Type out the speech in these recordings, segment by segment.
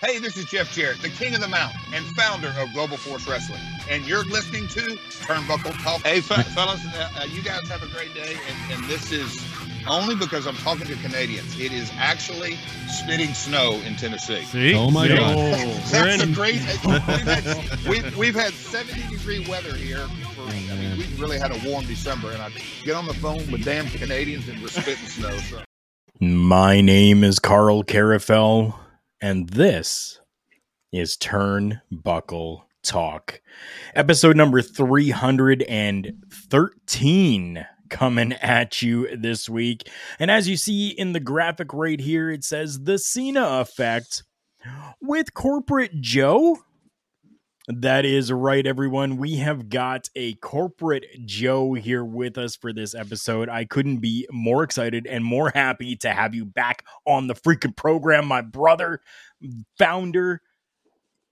Hey, this is Jeff Jarrett, the king of the mountain and founder of Global Force Wrestling. And you're listening to Turnbuckle Talk. Hey, fe- fellas, uh, uh, you guys have a great day. And, and this is only because I'm talking to Canadians. It is actually spitting snow in Tennessee. See? Oh my See? God. That's a great. We've had, we've, we've had 70 degree weather here. For, I mean, we really had a warm December. And I get on the phone with damn Canadians and we're spitting snow. So. My name is Karl Karufel, and this is Turnbuckle Talk, episode number 313 coming at you this week. And as you see in the graphic right here, it says the Cena effect with Corporate Joe. That is right, everyone. We have got a corporate Joe here with us for this episode. I couldn't be more excited and more happy to have you back on the freaking program, my brother, founder,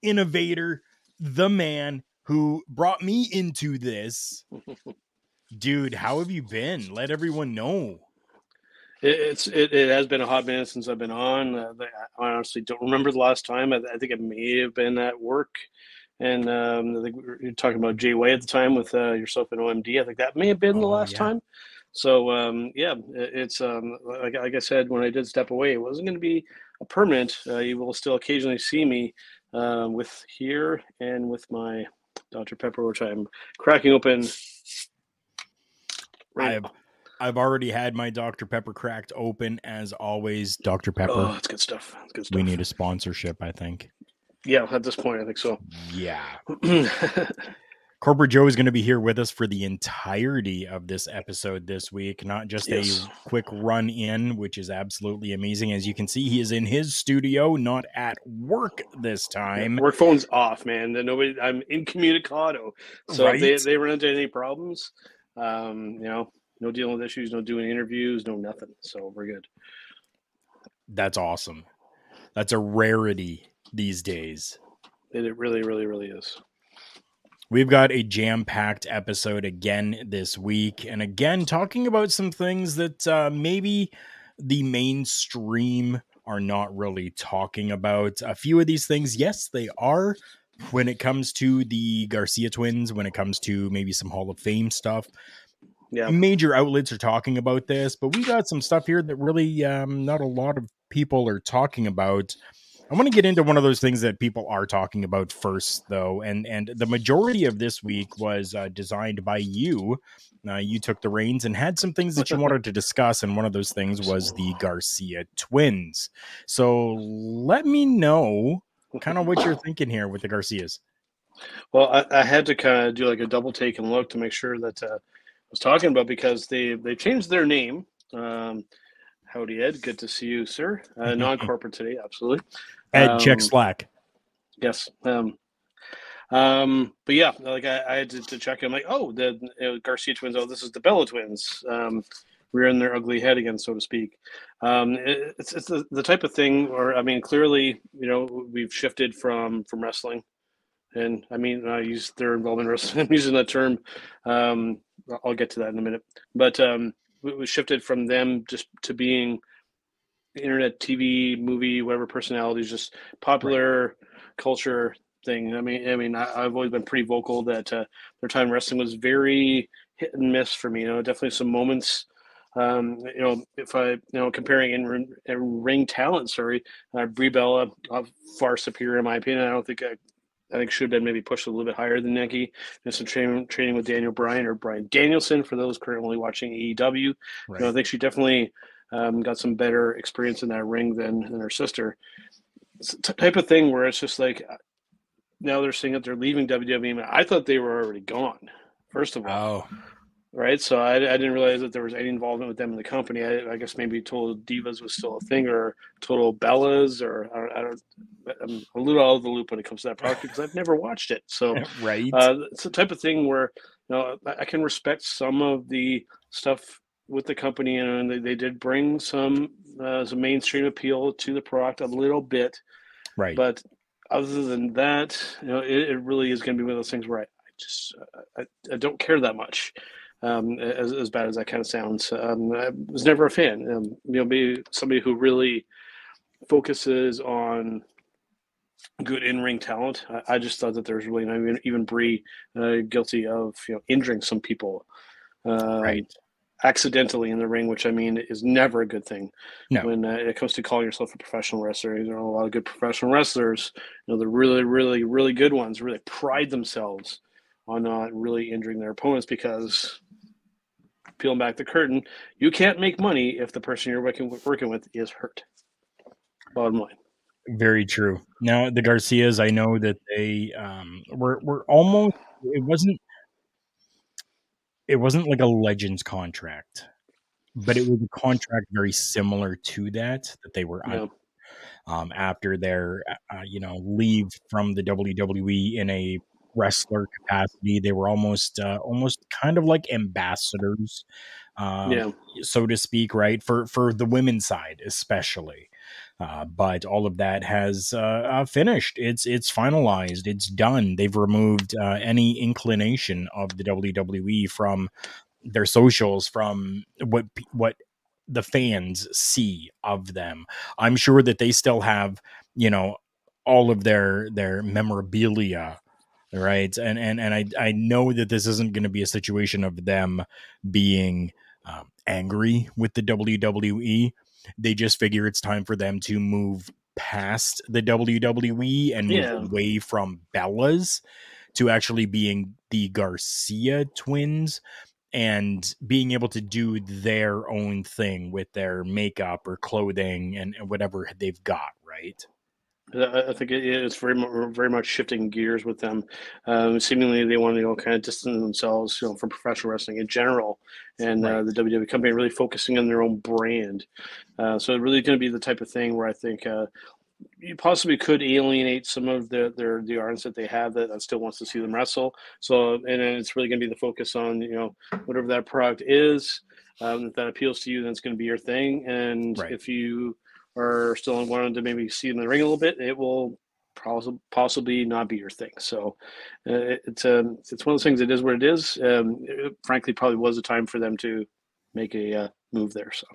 innovator, the man who brought me into this. Dude, how have you been? Let everyone know. It, it's it, it has been a hot minute since I've been on. Uh, I honestly don't remember the last time. I, I think it may have been at work, and um, I think we were talking about Jay Way at the time with uh, yourself and OMD. I think that may have been the Oh, last yeah. time. So um, yeah, it, it's um, like, like I said when I did step away, it wasn't going to be a permanent. Uh, you will still occasionally see me uh, with here and with my Dr Pepper, which I'm cracking open. Right I've. I've already had my Dr. Pepper cracked open as always. Dr. Pepper. Oh, that's good stuff. That's good stuff. we need a sponsorship, I think. Yeah, at this point, I think so. Yeah. Corporate Joe is going to be here with us for the entirety of this episode this week, not just Yes. a quick run in, which is absolutely amazing. As you can see, he is in his studio, not at work this time. Work phone's off, man. Nobody. I'm incommunicado. So if they Right? they run into any problems, um, you know, no dealing with issues, no doing interviews, no nothing. So we're good. That's awesome. That's a rarity these days. It, it really, really, really is. We've got a jam packed episode again this week. And again, talking about some things that uh, maybe the mainstream are not really talking about. A few of these things, yes, they are. When it comes to the Garcia twins, when it comes to maybe some Hall of Fame stuff, Yeah. major outlets are talking about this, but we got some stuff here that really um, not a lot of people are talking about. I want to get into one of those things that people are talking about first, though, and and the majority of this week was uh, designed by you. Uh, you took the reins and had some things that you wanted to discuss, and one of those things was the Garcia twins. So let me know kind of what you're thinking here with the Garcias. Well, I, I had to kind of do like a double take and look to make sure that uh, I was talking about because they they changed their name. Um, howdy, Ed. Good to see you, sir. Uh, non-corporate today, absolutely. Check Um, Slack. Yes. Um, um, but yeah, like I, I had to, to check. I'm like, oh, the know, Garcia twins. Oh, this is the Bella twins. Um, rearing their ugly head again, so to speak. Um, it, it's it's the, the type of thing, or I mean, clearly, you know, we've shifted from from wrestling, and I mean, I use their involvement in wrestling. I'm using that term. Um, I'll get to that in a minute. But um, we, we shifted from them just to being internet, TV, movie, whatever personalities, just popular culture thing. I mean, I mean, I, I've always been pretty vocal that uh, their time wrestling was very hit and miss for me. You know, definitely some moments. Um, you know, if I, you know, comparing in ring, in ring talent, sorry, uh, Brie Bella uh, far superior in my opinion. I don't think I, I think should have been maybe pushed a little bit higher than Nikki. And some training training with Daniel Bryan or Brian Danielson for those currently watching AEW. You know, I think she definitely um, got some better experience in that ring than, than her sister. Type of thing where it's just like now they're saying that they're leaving WWE. I thought they were already gone. First of all, Oh, right? So I, I didn't realize that there was any involvement with them in the company. I, I guess maybe Total Divas was still a thing, or Total Bellas, or I don't, I don't. I'm a little out of the loop when it comes to that product because I've never watched it. So right. uh, it's the type of thing where you know I can respect some of the stuff with the company, and they, they did bring some uh, some mainstream appeal to the product a little bit, right. but other than that, you know, it, it really is going to be one of those things where I, I just I, I don't care that much. Um, as, as bad as that kind of sounds, um, I was never a fan. Um, you know, be somebody who really focuses on good in-ring talent. I, I just thought that there's really not even even Brie uh, guilty of you know injuring some people. Uh, Right. Accidentally in the ring, which I mean is never a good thing. No. When uh, it comes to calling yourself a professional wrestler, there are a lot of good professional wrestlers. You know, the really, really, really good ones really pride themselves on not really injuring their opponents because peeling back the curtain, you can't make money if the person you're working with, working with is hurt. Bottom line. Very true. Now the Garcias, I know that they um, were were almost. It wasn't. It wasn't like a Legends contract, but it was a contract very similar to that that they were um, after their uh, you know leave from the WWE in a wrestler capacity. They were almost uh, almost kind of like ambassadors, um, yeah. so to speak, right for for the women's side especially. Uh, but all of that has uh, uh, finished. It's it's finalized. It's done. They've removed uh, any inclination of the WWE from their socials, from what what the fans see of them. I'm sure that they still have, you know, all of their their memorabilia, right? And and and I I know that this isn't going to be a situation of them being um, angry with the WWE. They just figure it's time for them to move past the WWE and move Yeah. away from Bella's to actually being the Garcia twins and being able to do their own thing with their makeup or clothing and whatever they've got, right? I think it's very very much shifting gears with them. Um, seemingly, they want to you know, kind of distance themselves, you know, from professional wrestling in general, and uh, the WWE company really focusing on their own brand. Uh, so, it really going to be the type of thing where I think uh, you possibly could alienate some of the their the artists that they have that, that still wants to see them wrestle. So, and then it's really going to be the focus on you know whatever that product is. Um, if that appeals to you, then it's going to be your thing. And Right. if you are still wanting to maybe see in the ring a little bit, it will possibly not be your thing. So uh, it's um, it's one of those things. It is what it is. Um, it, frankly, probably was a time for them to make a uh, move there. So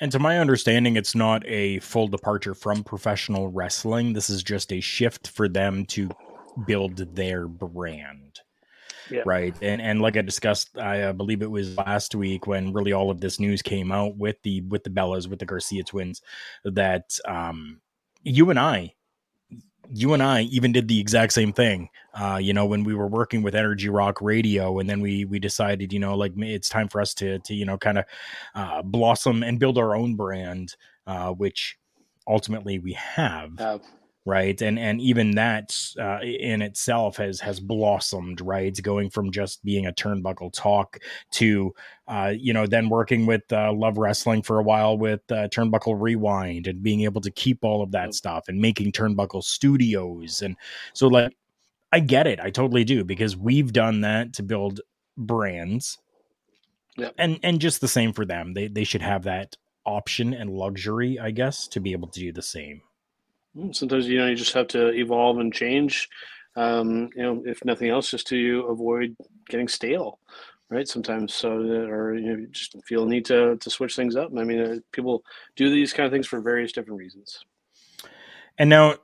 And to my understanding, it's not a full departure from professional wrestling. This is just a shift for them to build their brand. Yeah. Right. And and like I discussed, I uh, believe it was last week when really all of this news came out with the with the Bellas, with the Garcia twins, that um you and I you and I even did the exact same thing. Uh, you know, when we were working with Energy Rock Radio, and then we we decided, you know, like it's time for us to to you know kind of uh, blossom and build our own brand, uh, which ultimately we have, right? And and even that uh, in itself has has blossomed, right? Going from just being a turnbuckle talk to uh, you know then working with uh, Love Wrestling for a while with uh, Turnbuckle Rewind and being able to keep all of that stuff and making Turnbuckle Studios and so like I get it, I totally do because we've done that to build brands. Yep. And and just the same for them. They they should have that option and luxury, I guess, to be able to do the same. Sometimes you know you just have to evolve and change. Um, you know, if nothing else, just to avoid getting stale, right? Sometimes, so or you know, you just feel a need to to switch things up. I mean, uh, people do these kind of things for various different reasons. And now,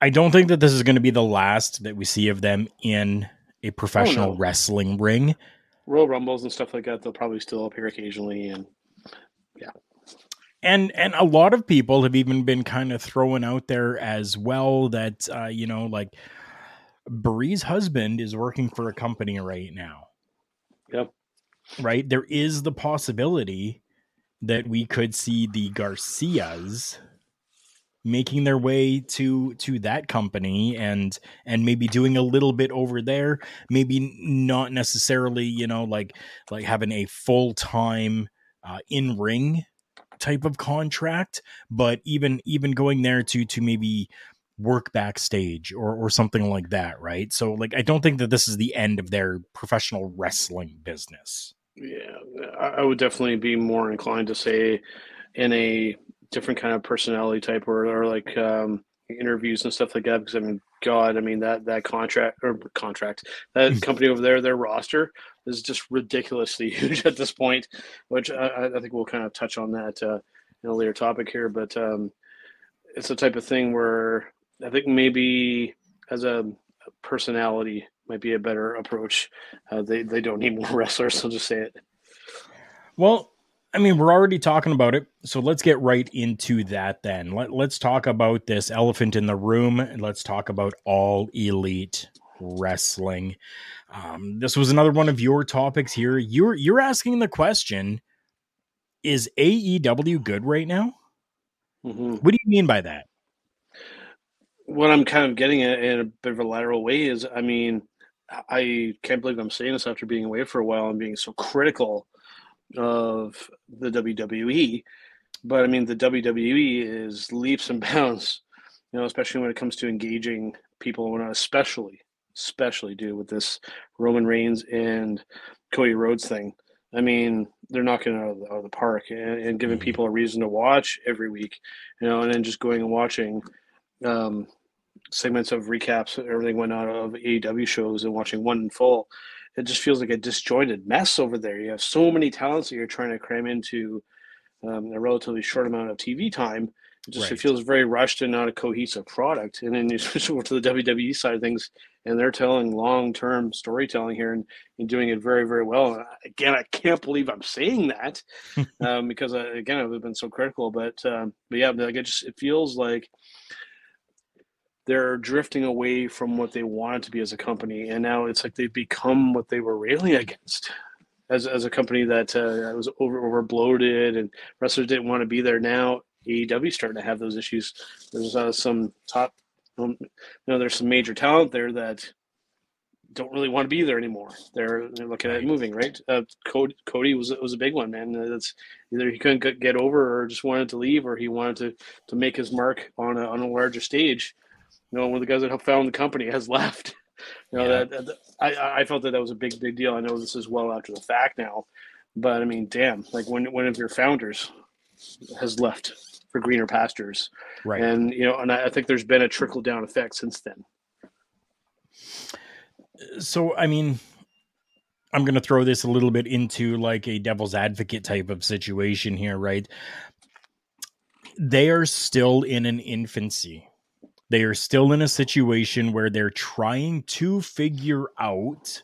I don't think that this is going to be the last that we see of them in a professional no. wrestling ring. Royal Rumbles and stuff like that, they'll probably still appear occasionally, and And and a lot of people have even been kind of throwing out there as well that uh, you know, like Brie's husband is working for a company right now. Yep. Right? There is the possibility that we could see the Garcias making their way to to that company and and maybe doing a little bit over there maybe not necessarily you know like like having a full-time uh, in ring type of contract but even even going there to to maybe work backstage or or something like that right so like i don't think that this is the end of their professional wrestling business Yeah, I would definitely be more inclined to say in a different kind of personality type or, or like um, interviews and stuff like that. Because I mean, God, I mean that that contract or contract that company over there, their roster is just ridiculously huge at this point. Which I, I think we'll kind of touch on that uh, in a later topic here. But um, it's the type of thing where I think maybe as a personality might be a better approach. Uh, they they don't need more wrestlers. I'll just say it. Well, I mean, we're already talking about it, so let's get right into that then. Let, let's talk about this elephant in the room, and let's talk about all elite wrestling. Um, this was another one of your topics here. You're you're asking the question: Is AEW good right now? hmm What do you mean by that? What I'm kind of getting at in a bit of a lateral way is, I mean, I can't believe I'm saying this after being away for a while and being so critical of the WWE. But I mean, the WWE is leaps and bounds, you know, especially when it comes to engaging people, especially, especially do with this Roman Reigns and Cody Rhodes thing. I mean, they're knocking it out of the, out of the park and, and giving Mhm. people a reason to watch every week, you know, and then just going and watching um, segments of recaps, everything went out of AEW shows and watching one in full. It just feels like a disjointed mess over there. You have so many talents that you're trying to cram into um, a relatively short amount of TV time. Just Right. it feels very rushed and not a cohesive product. And then you switch over to the WWE side of things, and they're telling long term storytelling here and, and doing it very, very well. And again, I can't believe I'm saying that um, because, uh, again, I've been so critical. But, um, but yeah, like it just it feels like they're drifting away from what they wanted to be as a company, and now it's like they've become what they were railing against as, as a company that uh, was over over bloated and wrestlers didn't want to be there. Now AEW starting to have those issues. There's uh, some top, um, you know, there's some major talent there that don't really want to be there anymore. They're they're looking at moving, right? Uh, Cody, Cody was was a big one, man. Uh, That's either he couldn't get- get over or just wanted to leave, or he wanted to to make his mark on a on a larger stage. You know, one of the guys that helped found the company has left. You know, Yeah. that, that I I felt that that was a big big deal. I know this is well after the fact now, but I mean, damn, like when one of your founders has left for greener pastures, Right. and you know, and I, I think there's been a trickle down effect since then. so i mean i'm going to throw this a little bit into like a devil's advocate type of situation here right they are still in an infancy they are still in a situation where they're trying to figure out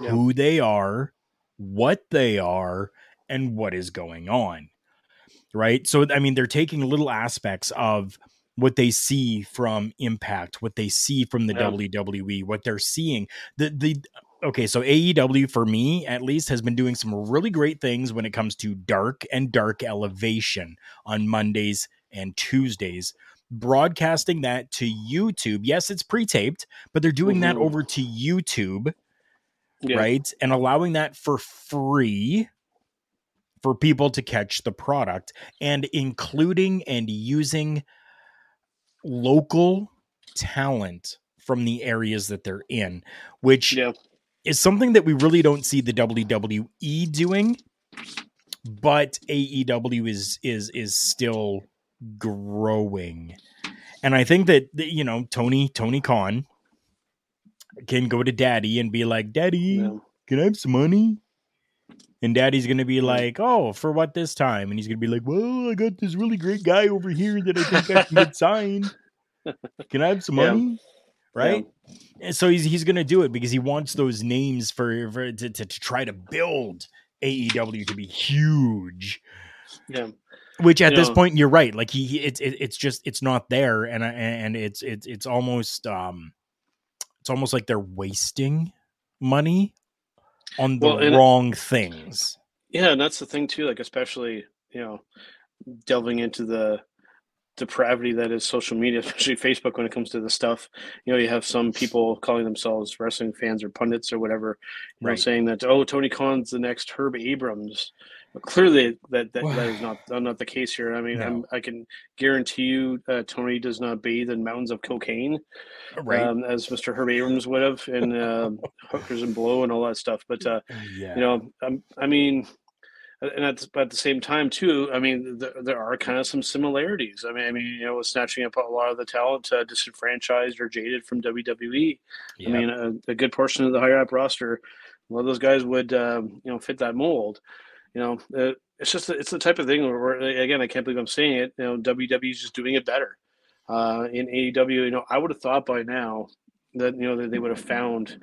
Yeah. who they are what they are and what is going on right so i mean they're taking little aspects of what they see from impact what they see from the Yeah. wwe what they're seeing the the okay so aew for me at least has been doing some really great things when it comes to dark and dark elevation on mondays and tuesdays broadcasting that to youtube yes it's pre-taped but they're doing that Mhm. over to youtube Yeah. right and allowing that for free for people to catch the product and including and using local talent from the areas that they're in which Yeah. is something that we really don't see the WWE doing but AEW is is is still growing and I think that that, you know Tony Tony Khan can go to daddy and be like daddy Yeah. can I have some money and daddy's gonna be like oh for what this time? And he's gonna be like well I got this really great guy over here that I think I can get signed. Can I have some Yeah. money? Right? And so he's he's gonna do it because he wants those names for, for to, to, to try to build AEW to be huge. Yeah. Which at You this know- point you're right. Like he, he it's it, it's just it's not there, and and it's it's it's almost um it's almost like they're wasting money on the Well, wrong things. Yeah, and that's the thing too. Like especially you know delving into the depravity that is social media, especially Facebook when it comes to the stuff. You know, you have some people calling themselves wrestling fans or pundits or whatever, you know, saying that oh, Tony Khan's the next Herb Abrams. But clearly, that that, that is not not the case here. I mean, No. I'm, I can guarantee you, uh, Tony does not bathe in mountains of cocaine, Right. um, as Mr. Herb Abrams would have, and um hookers and blow and all that stuff. But uh, yeah. you know, um, I mean, and at, at the same time too, I mean, th- there are kind of some similarities. I mean, I mean, you know, snatching up a lot of the talent uh, disenfranchised or jaded from WWE. yeah. I mean, a, a good portion of the higher up roster, a lot of those guys would, um, you know, fit that mold. You know, uh, it's just it's the type of thing where, again, I can't believe I'm saying it. You know, WWE is just doing it better. Uh, in AEW, you know, I would have thought by now that you know that they would have found,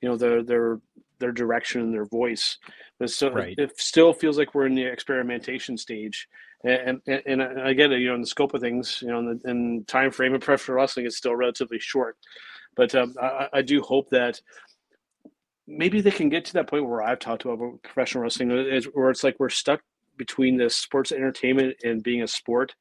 you know, their their their direction and their voice. But so Right. it still feels like we're in the experimentation stage. And, and and I get it, you know, in the scope of things, you know, in the and time frame of professional wrestling is still relatively short. But um, I, I do hope that maybe they can get to that point where I've talked about professional wrestling, uh, is where it's like we're stuck between this sports entertainment and being a sport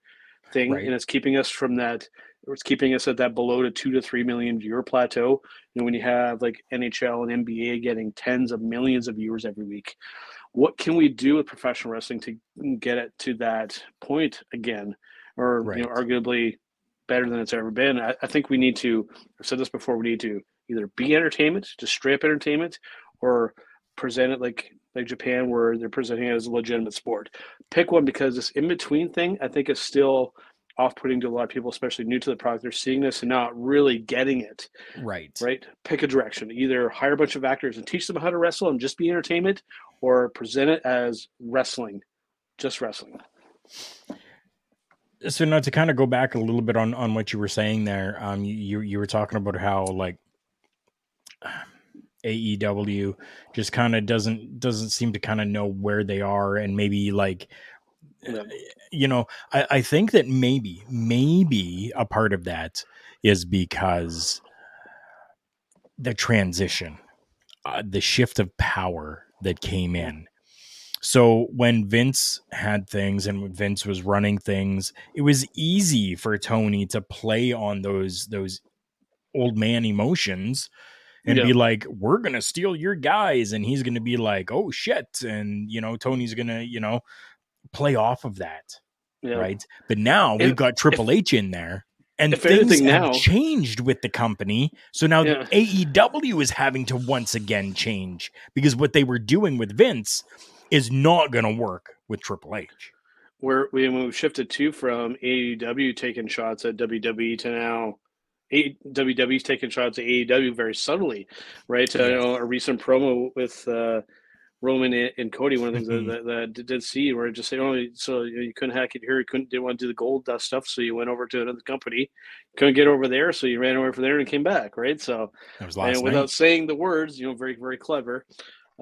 thing, Right. and it's keeping us from that. It's keeping us at that below to two to three million viewer plateau. You know, when you have like NHL and NBA getting tens of millions of viewers every week, what can we do with professional wrestling to get it to that point again, or you know, arguably better than it's ever been? I, I think we need to. I've said this before. We need to either be entertainment, just straight up entertainment, or present it like like Japan, where they're presenting it as a legitimate sport. Pick one because this in between thing, I think, is still off-putting to a lot of people, especially new to the product. They're seeing this and not really getting it. right. Right? Pick a direction. Either hire a bunch of actors and teach them how to wrestle and just be entertainment, or present it as wrestling, just wrestling. so now to kind of go back a little bit on on what you were saying there um you, you were talking about how like AEW just kind of doesn't doesn't seem to kind of know where they are and maybe like Yeah. you know I, I think that maybe maybe a part of that is because the transition uh, the shift of power that came in so when Vince had things and when Vince was running things, it was easy for Tony to play on those those old man emotions and Yeah. be like, "We're gonna steal your guys," and he's gonna be like, "Oh shit," and you know Tony's gonna you know play off of that, Yeah. right? But now we've got Triple H in there. And things anything have now- changed with the company. So now Yeah. AEW is having to once again change because what they were doing with Vince is not going to work with Triple H. where we we've shifted to from AEW taking shots at WWE to now WWE's taking shots at AEW very subtly, right? Uh, you know, a recent promo with uh, Roman and, Cody, one of the things Mhm. that, that, did see where it just say, oh, so you couldn't hack it here, you couldn't didn't want to do the gold dust stuff, so you went over to another company, couldn't get over there, so you ran over from there and came back, right? So That was last and without saying the words, you know, very very clever.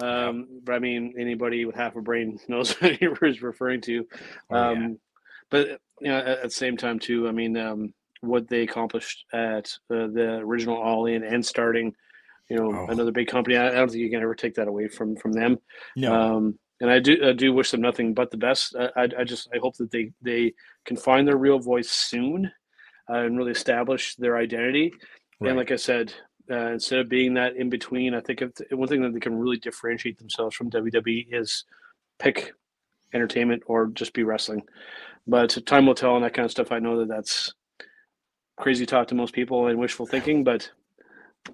Um, But I mean, anybody with half a brain knows what he was referring to. Oh, yeah. Um, But you know, at, at the same time, too, I mean, um, what they accomplished at uh, the original All In and starting, you know, Oh. another big company, I, I don't think you can ever take that away from from them. No, Um, and I do I do wish them nothing but the best. I, I, just I hope that they they can find their real voice soon uh, and really establish their identity. Right. And like I said, uh, instead of being that in between, I think if, one thing that they can really differentiate themselves from WWE is pick entertainment or just be wrestling. But time will tell on that kind of stuff. I know that that's crazy talk to most people and wishful thinking, but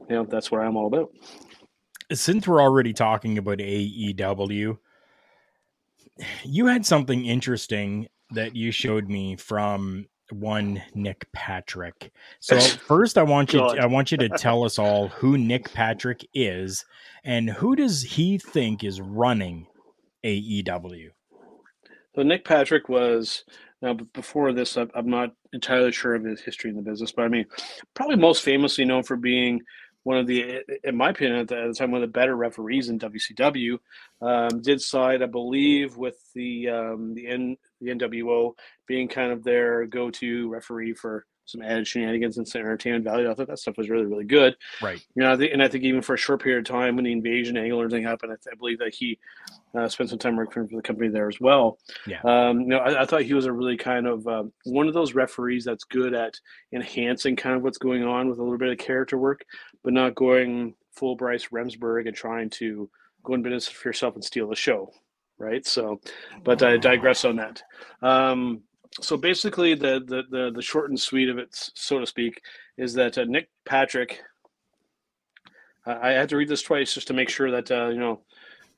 you know that's what I'm all about. since we're already talking about AEW, you had something interesting that you showed me from one Nick Patrick. So first I want you God. I want you to tell us all who Nick Patrick is and who does he think is running AEW? So Nick Patrick was now before this. I'm not entirely sure of his history in the business, but I mean, probably most famously known for being one of the, in my opinion, at the, time, one of the better referees in WCW. Um, did side, I believe, with the um, the N, the NWO being kind of their go-to referee for some added shenanigans and some entertainment value. I thought that stuff was really really good. Right. You know, I think, and I think even for a short period of time when the invasion angle or anything happened, I, I believe that he uh, spent some time working for the company there as well. Yeah. Um, you know, I, I thought he was a really kind of um, one of those referees that's good at enhancing kind of what's going on with a little bit of character work, but not going full Bryce Remsburg and trying to go in business for yourself and steal the show. Right. So, but I digress on that. Um, so basically, the, the the the short and sweet of it, so to speak, is that uh, Nick Patrick. I I had to read this twice just to make sure that uh, you know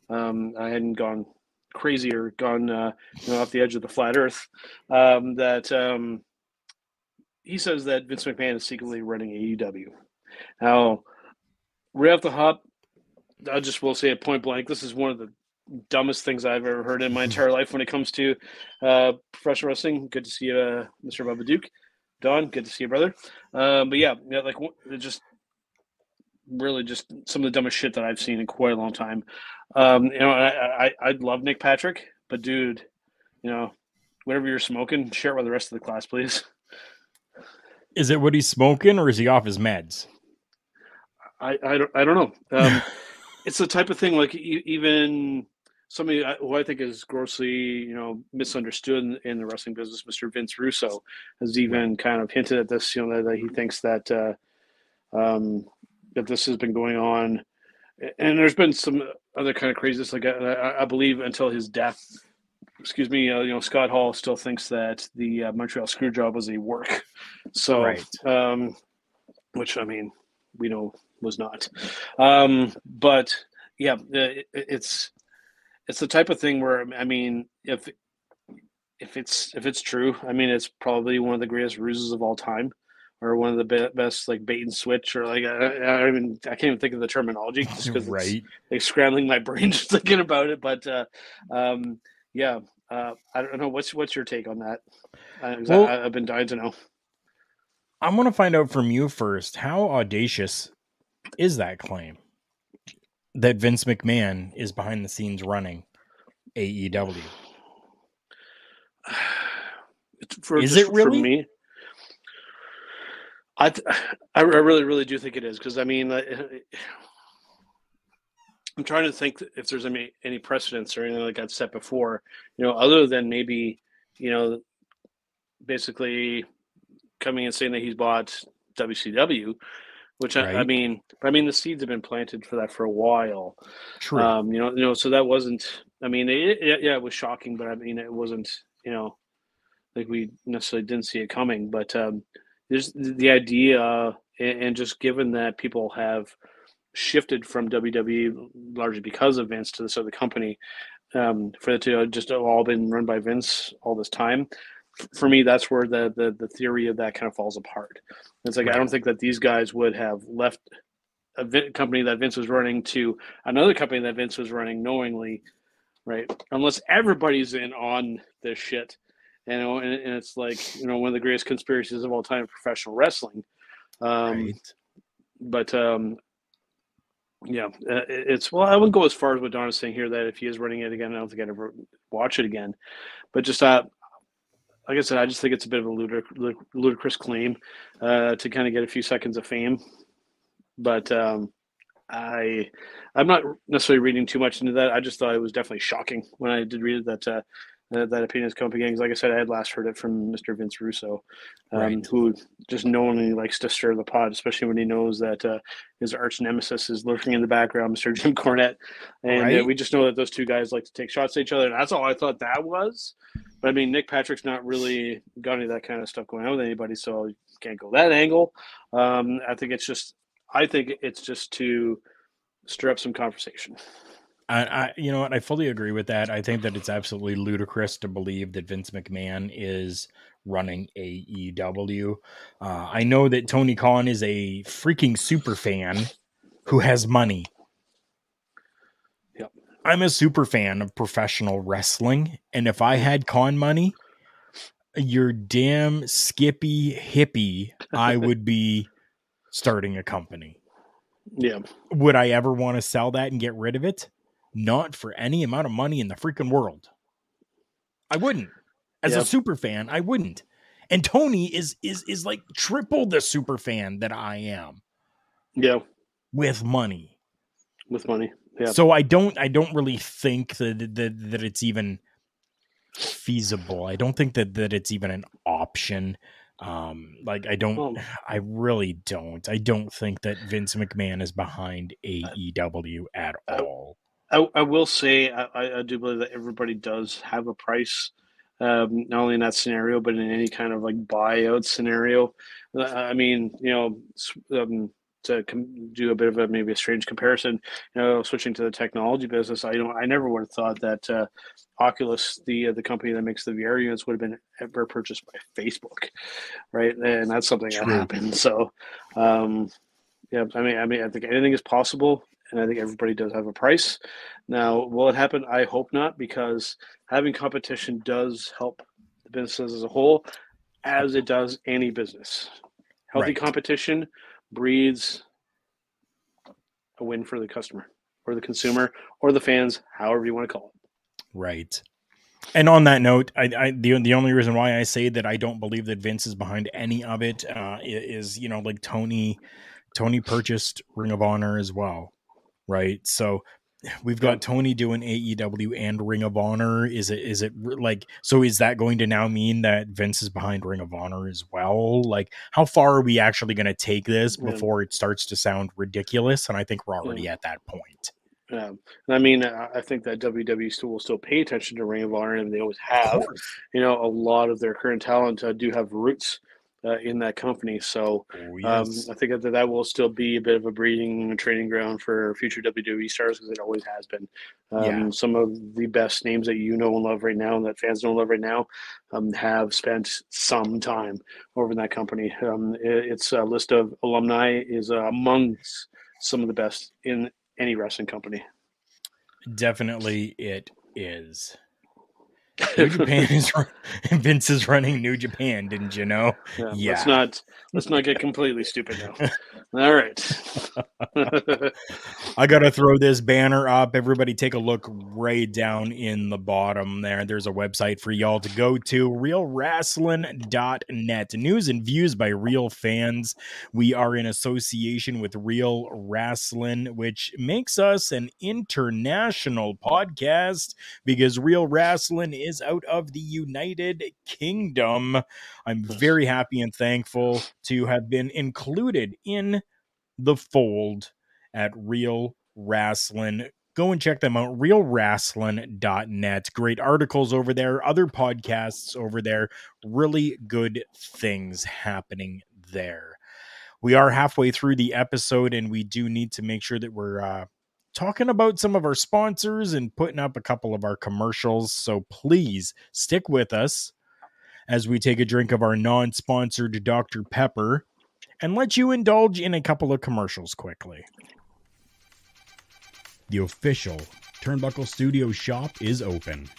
um, I hadn't gone crazy or gone uh, you know off the edge of the flat Earth. Um, that um, he says that Vince McMahon is secretly running AEW. Now, right off the hop, I just will say point blank. This is one of the dumbest things I've ever heard in my entire life when it comes to uh, professional wrestling. Good to see you, uh, Mr. Bubba Duke. Don, good to see you, brother. Um, but yeah, yeah, like just really just some of the dumbest shit that I've seen in quite a long time. Um, you know, I, I I love Nick Patrick, but dude, you know, whatever you're smoking, share it with the rest of the class, please. Is it what he's smoking or is he off his meds? I I don't I don't know. Um, it's the type of thing like even somebody who I think is grossly you know misunderstood in, in the wrestling business, Mr. Vince Russo, has even kind of hinted at this. You know that, that he thinks that uh, um, that this has been going on, and there's been some other kind of craziness. Like I, I believe until his death, excuse me, uh, you know Scott Hall still thinks that the uh, Montreal Screwjob was a work. So, Right. um, which I mean, we know was not. Um, but yeah, it, it's it's the type of thing where I mean, if if it's if it's true, I mean, it's probably one of the greatest ruses of all time, or one of the be- best like bait and switch, or like I, I don't even I can't even think of the terminology just because right. it's like scrambling my brain just thinking about it. But uh, um, yeah, uh, I don't know what's what's your take on that. Uh, Well- I, I've been dying to know. I want to find out from you first. How audacious is that claim that Vince McMahon is behind the scenes running AEW? For, Is it really? for me? I, I I really really do think it is because I mean I'm trying to think if there's any any precedents or anything like I've said before, you know, other than maybe you know, basically coming and saying that he's bought WCW, which I, I mean, I mean the seeds have been planted for that for a while. True. Um, you know, you know, so that wasn't. I mean, it, it, yeah, it was shocking, but I mean, it wasn't. You know, like we necessarily didn't see it coming. But um, there's the idea, and, and just given that people have shifted from WWE largely because of Vince to this other company, um, for it to have just all been run by Vince all this time. For me, that's where the, the the theory of that kind of falls apart. It's like I don't think that these guys would have left a company that Vince was running to another company that Vince was running knowingly, right? Unless everybody's in on this shit, you know, and, and it's like you know one of the greatest conspiracies of all time in professional wrestling. Um, right. But um, yeah, uh, it's well, I wouldn't go as far as what Don is saying here that if he is running it again, I don't think I'd ever watch it again. But just uh, like I said, I just think it's a bit of a ludic- ludicrous claim uh, to kind of get a few seconds of fame. But um, I, I'm not necessarily reading too much into that. I just thought it was definitely shocking when I did read it that uh, that, that opinion has come up again. 'Cause like I said, I had last heard it from Mr. Vince Russo, um, Right. who just knowingly likes to stir the pot, especially when he knows that uh, his arch nemesis is lurking in the background, Mr. Jim Cornette, and uh, we just know that those two guys like to take shots at each other, and that's all I thought that was. But I mean, Nick Patrick's not really got any of that kind of stuff going on with anybody, so you can't go that angle. Um, I think it's just, I think it's just to stir up some conversation. I, I, you know what? I fully agree with that. I think that it's absolutely ludicrous to believe that Vince McMahon is running AEW. Uh, I know that Tony Khan is a freaking super fan who has money. Yep. I'm a super fan of professional wrestling, and if I had Khan money, you're damn skippy hippie. I would be starting a company Yeah, would I ever want to sell that and get rid of it? Not for any amount of money in the freaking world. I wouldn't. As Yeah. a super fan, I wouldn't. and Tony is is is like triple the super fan that I am Yeah, with money. with money. Yeah. So I don't I don't really think that that, that it's even feasible. I don't think that that it's even an option. Um like I don't Well, I really don't. I don't think that Vince McMahon is behind AEW at I- all. I, I will say I, I do believe that everybody does have a price, um, not only in that scenario, but in any kind of like buyout scenario. Uh, I mean, you know, um, to com- do a bit of a maybe a strange comparison, you know, switching to the technology business, I don't, I never would have thought that uh, Oculus, the uh, the company that makes the VR units, would have been ever purchased by Facebook, right? And that's something that True. happened. So, um, yeah, I mean, I mean, I think anything is possible, and I think everybody does have a price. Now, will it happen? I hope not, because having competition does help the businesses as a whole, as it does any business. Healthy Right. competition breeds a win for the customer or the consumer or the fans, however you want to call it. Right. And on that note, I, I the the only reason why I say that I don't believe that Vince is behind any of it uh, is you know like Tony Tony purchased Ring of Honor as well, right? So we've got Tony doing AEW and Ring of Honor. Is it is it like so? Is that going to now mean that Vince is behind Ring of Honor as well? Like, how far are we actually going to take this Yeah. before it starts to sound ridiculous? And I think we're already at that point. Um, and I mean, I I think that WWE still will still pay attention to Ring of Honor, and they always have. You know, a lot of their current talent uh, do have roots uh, in that company. So Oh, um. I think that that will still be a bit of a breeding and training ground for future WWE stars because it always has been. Um, Yeah. Some of the best names that you know and love right now, and that fans know and love right now, um, have spent some time over in that company. Um, it- its uh, list of alumni is uh, amongst some of the best in any wrestling company. Definitely, it is. New Japan is Vince is running New Japan, didn't you know? Yeah, Yeah. Let's not let's not get completely stupid now. All right. I gotta throw this banner up. Everybody, take a look right down in the bottom there. There's a website for y'all to go to realrasslin.net. News and views by real fans. We are in association with Real Rasslin, which makes us an international podcast because Real Rasslin is out of the United Kingdom. I'm very happy and thankful to have been included in the fold at Real Rasslin. Go and check them out, realrasslin.net. Great articles over there, other podcasts over there, really good things happening there. We are halfway through the episode, and we do need to make sure that we're uh, talking about some of our sponsors and putting up a couple of our commercials. So please stick with us as we take a drink of our non sponsored Dr. Pepper and let you indulge in a couple of commercials quickly. The official Turnbuckle Studio shop is open.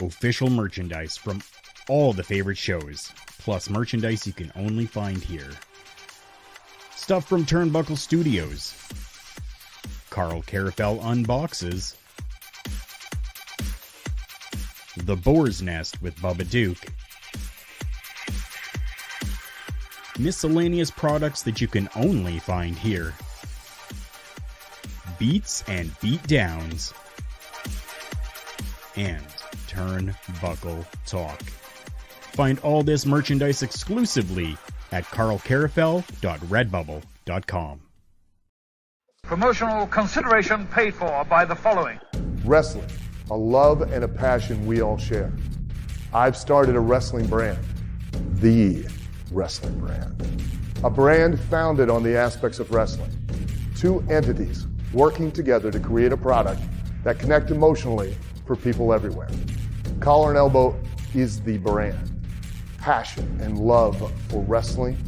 Official merchandise from all the favorite shows, plus merchandise you can only find here. Stuff from Turnbuckle Studios. Karl Karufel unboxes. The Boar's Nest with Bubba Duke. Miscellaneous products that you can only find here. Beats and beat downs. And Turnbuckle Talk. Find all this merchandise exclusively at karlkarufel.redbubble.com. Promotional consideration paid for by the following. Wrestling, a love and a passion we all share. I've started a wrestling brand, the wrestling brand. A brand founded on the aspects of wrestling. Two entities working together to create a product that connect emotionally for people everywhere. Collar and Elbow is the brand. Passion and love for wrestling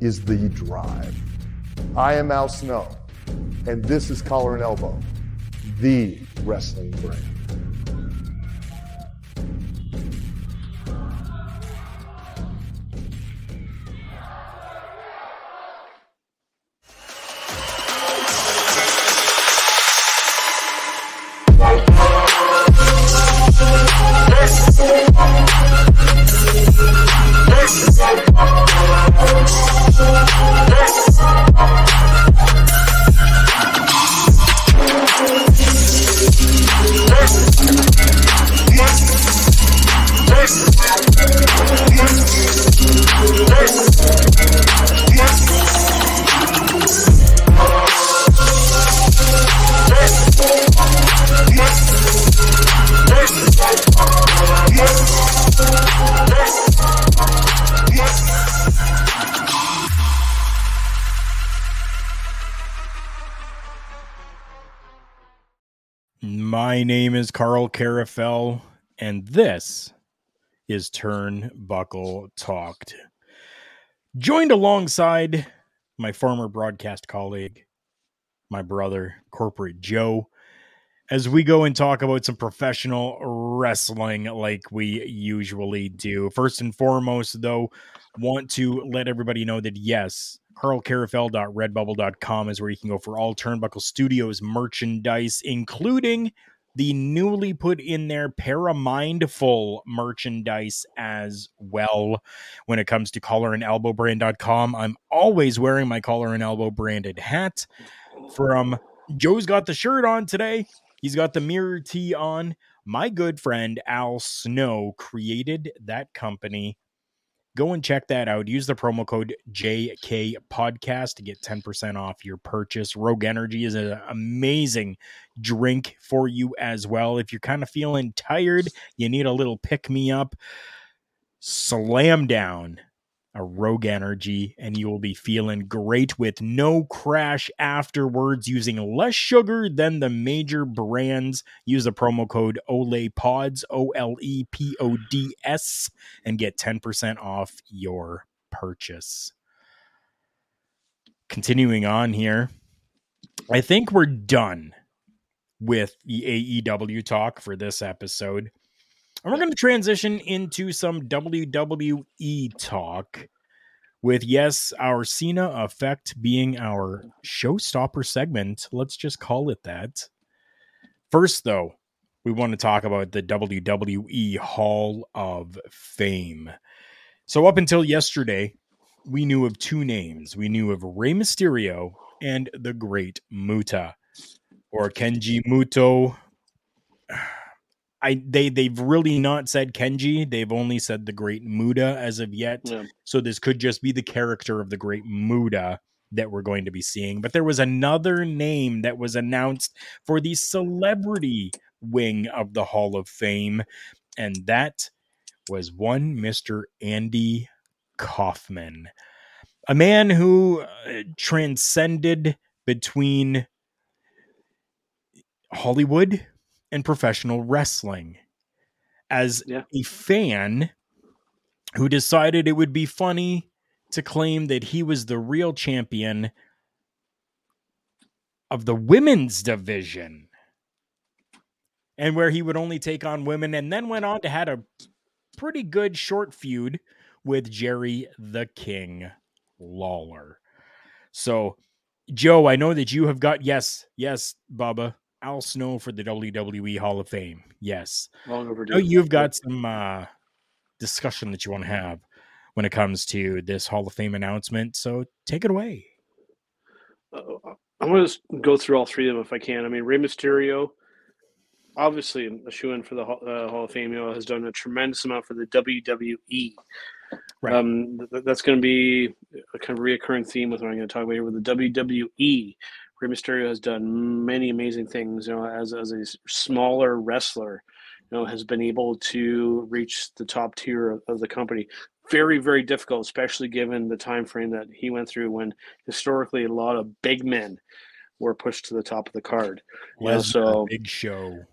is the drive. I am Al Snow, and this is Collar and Elbow, the wrestling brand. Karl Karufel, and this is Turnbuckle Talked. Joined alongside my former broadcast colleague, my brother, Corporate Joe, as we go and talk about some professional wrestling like we usually do. First and foremost, though, want to let everybody know that yes, karlkarufel.redbubble.com is where you can go for all Turnbuckle Studios merchandise, including the newly put in there Paramindful merchandise as well. When it comes to collar and elbow brand.com, I'm always wearing my collar and elbow branded hat from Joe's got the shirt on today. He's got the mirror tee on. My good friend Al Snow created that company. Go and check that out. Use the promo code JK Podcast to get 10% off your purchase. Rogue Energy is an amazing drink for you as well. If you're kind of feeling tired, you need a little pick me up, slam down a Rogue Energy, and you will be feeling great with no crash afterwards using less sugar than the major brands. Use the promo code OLEPODS, O L E P O D S, and get 10% off your purchase. Continuing on here, I think we're done with the AEW talk for this episode. And we're going to transition into some WWE talk with, yes, our Cena effect being our showstopper segment. Let's just call it that. First, though, we want to talk about the WWE Hall of Fame. So, up until yesterday, we knew of two names. We knew of Rey Mysterio and the Great Muta, or Kenji Muto. I they they've really not said Kenji. They've only said the Great Muta as of yet. Yeah. So this could just be the character of the Great Muta that we're going to be seeing. But there was another name that was announced for the celebrity wing of the Hall of Fame, and that was one Mr. Andy Kaufman, a man who uh, transcended between Hollywood and professional wrestling. As Yeah. a fan who decided it would be funny to claim that he was the real champion of the women's division and where he would only take on women and then went on to had a pretty good short feud with Jerry the King Lawler. So, Joe, I know that you have got yes, yes, Bubba, Al Snow for the WWE Hall of Fame. Yes. Long overdue. Oh, you've got some uh, discussion that you want to have when it comes to this Hall of Fame announcement. So take it away. Uh, I'm going to go through all three of them if I can. I mean, Rey Mysterio, obviously a shoe in for the Hall- uh, Hall of Fame, you know, has done a tremendous amount for the WWE. Right. Um, th- that's going to be a kind of reoccurring theme with what I'm going to talk about here with the WWE. Rey Mysterio has done many amazing things, you know, as, as a smaller wrestler, you know, has been able to reach the top tier of, of the company. Very, very difficult, especially given the time frame that he went through when historically a lot of big men were pushed to the top of the card. Lesnar, so Big Show.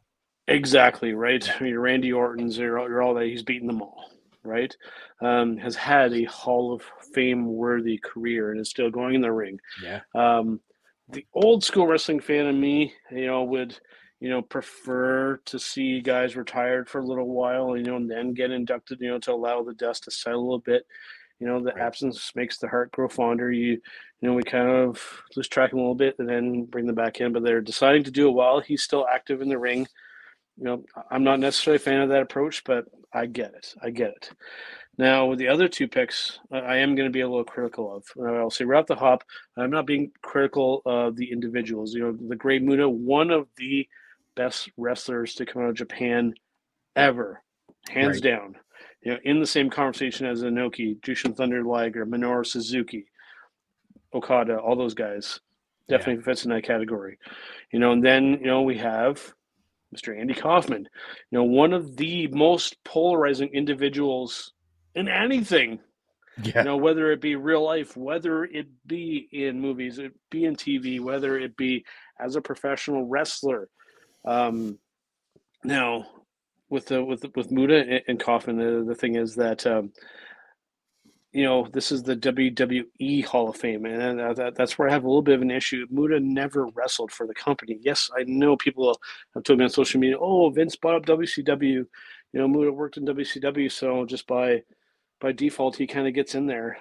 Exactly right. Your Randy Orton's, you're, you're all that. He's beaten them all, right? Um, has had a Hall of Fame worthy career and is still going in the ring. Yeah. Um, the old school wrestling fan in me, you know, would you know prefer to see guys retired for a little while, you know, and then get inducted, you know, to allow the dust to settle a little bit. You know, the absence makes the heart grow fonder. You, you know, we kind of lose track them a little bit and then bring them back in. But they're deciding to do it while he's still active in the ring you know, I'm not necessarily a fan of that approach, but I get it. I get it. Now, with the other two picks, I- am going to be a little critical of. I'll say right off the hop, I'm not being critical of the individuals. You know, the Great Muta, one of the best wrestlers to come out of Japan ever, hands Right. down. You know, in the same conversation as Inoki, Jushin Thunder Liger, Minoru Suzuki, Okada, all those guys definitely fits in that category. You know, and then you know we have Mr. Andy Kaufman. You know, one of the most polarizing individuals in anything. Yeah. You know, whether it be real life, whether it be in movies, it be in TV, whether it be as a professional wrestler. Um, now with the with with Muta and, Kaufman, the, the thing is that um, you know this is the WWE Hall of Fame, and that, that's where I have a little bit of an issue. Muta never wrestled for the company. Yes, I know people have told me on social media, "Oh, Vince bought up WCW." You know, Muta worked in WCW, so just by by default, he kind of gets in there.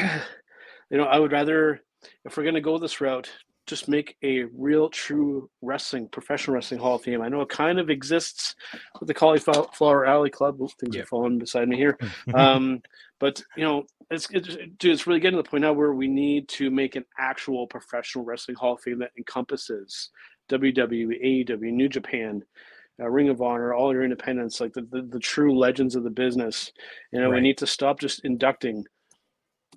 you know, I would rather if we're going to go this route, just make a real, true wrestling, professional wrestling Hall of Fame. I know it kind of exists with the Cauliflower Alley Club. Things yep. are falling beside me here. Um, but you know, it's, dude, it's really getting to the point now where we need to make an actual professional wrestling Hall of Fame that encompasses WWE, AEW, New Japan, uh, Ring of Honor, all your independents, like the, the, the true legends of the business. You know, right. we need to stop just inducting,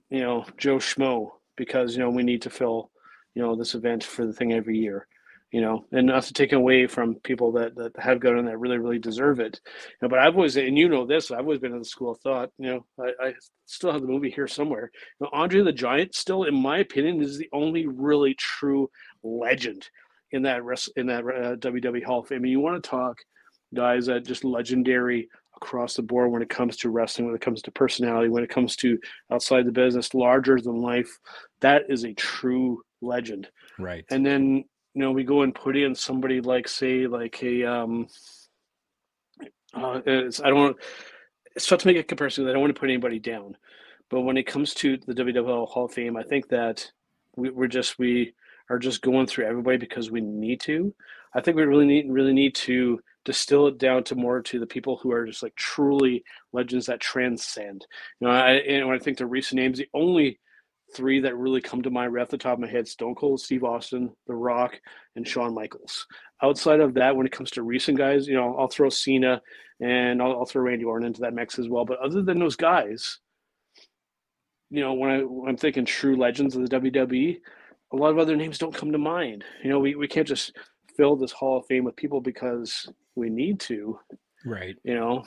you know, Joe Schmo because you know we need to fill you know this event for the thing every year you know and not to take away from people that, that have gone and that really really deserve it you know, but i've always and you know this i've always been in the school of thought you know i, I still have the movie here somewhere you know, andre the giant still in my opinion is the only really true legend in that rest in that uh, wwe hall of fame mean, you want to talk guys that just legendary across the board when it comes to wrestling, when it comes to personality, when it comes to outside the business, larger than life. That is a true legend. Right. And then, you know, we go and put in somebody like, say, like a, um, uh, it's, I don't want, it's tough to make a comparison. I don't want to put anybody down. But when it comes to the WWL Hall of Fame, I think that we, we're just, we are just going through everybody because we need to. I think we really need, really need to, distill it down to more to the people who are just like truly legends that transcend. You know, I, and when I think the recent names, the only three that really come to mind right off the top of my head Stone Cold, Steve Austin, The Rock, and Shawn Michaels. Outside of that, when it comes to recent guys, you know, I'll throw Cena and I'll, I'll throw Randy Orton into that mix as well. But other than those guys, you know, when, I, when I'm thinking true legends of the WWE, a lot of other names don't come to mind. You know, we, we can't just fill this Hall of Fame with people because we need to. Right. You know,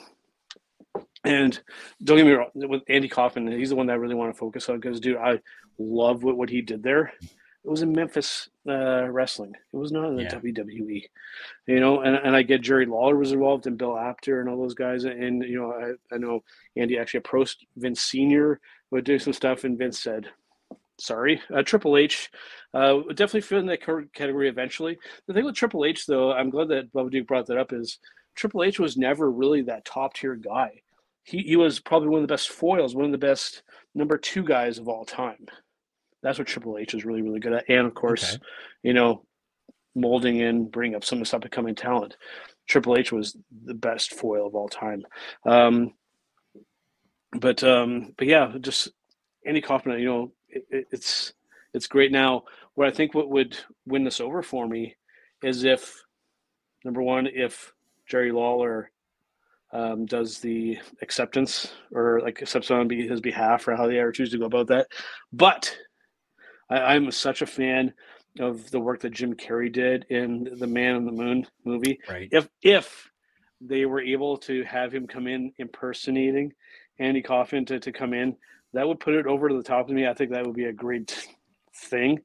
and don't get me wrong, with Andy Kaufman, he's the one that I really want to focus on because, dude, I love what, what he did there. It was in Memphis uh, wrestling. It was not in the yeah. WWE, you know. And, and I get Jerry Lawler was involved and Bill Apter and all those guys. And you know, I, I know Andy actually approached Vince Senior would do some stuff, and Vince said, sorry, uh, Triple H uh, definitely fit in that category eventually. The thing with Triple H, though, I'm glad that Bubba Duke brought that up, is Triple H was never really that top tier guy. He, he was probably one of the best foils, one of the best number two guys of all time. That's what Triple H is really, really good at. And of course, okay. you know, molding in, bringing up some of this up and coming talent. Triple H was the best foil of all time. Um, but um, but yeah, just Andy Kaufman, you know, it, it's it's great now. What I think what would win this over for me is if number one, if Jerry Lawler um, does the acceptance or like accepts on his behalf or how they ever choose to go about that. But I, I'm such a fan of the work that Jim Carrey did in the Man on the Moon movie. Right. If if they were able to have him come in impersonating Andy Kaufman to, to come in, that would put it over to the top of me. I think that would be a great thing.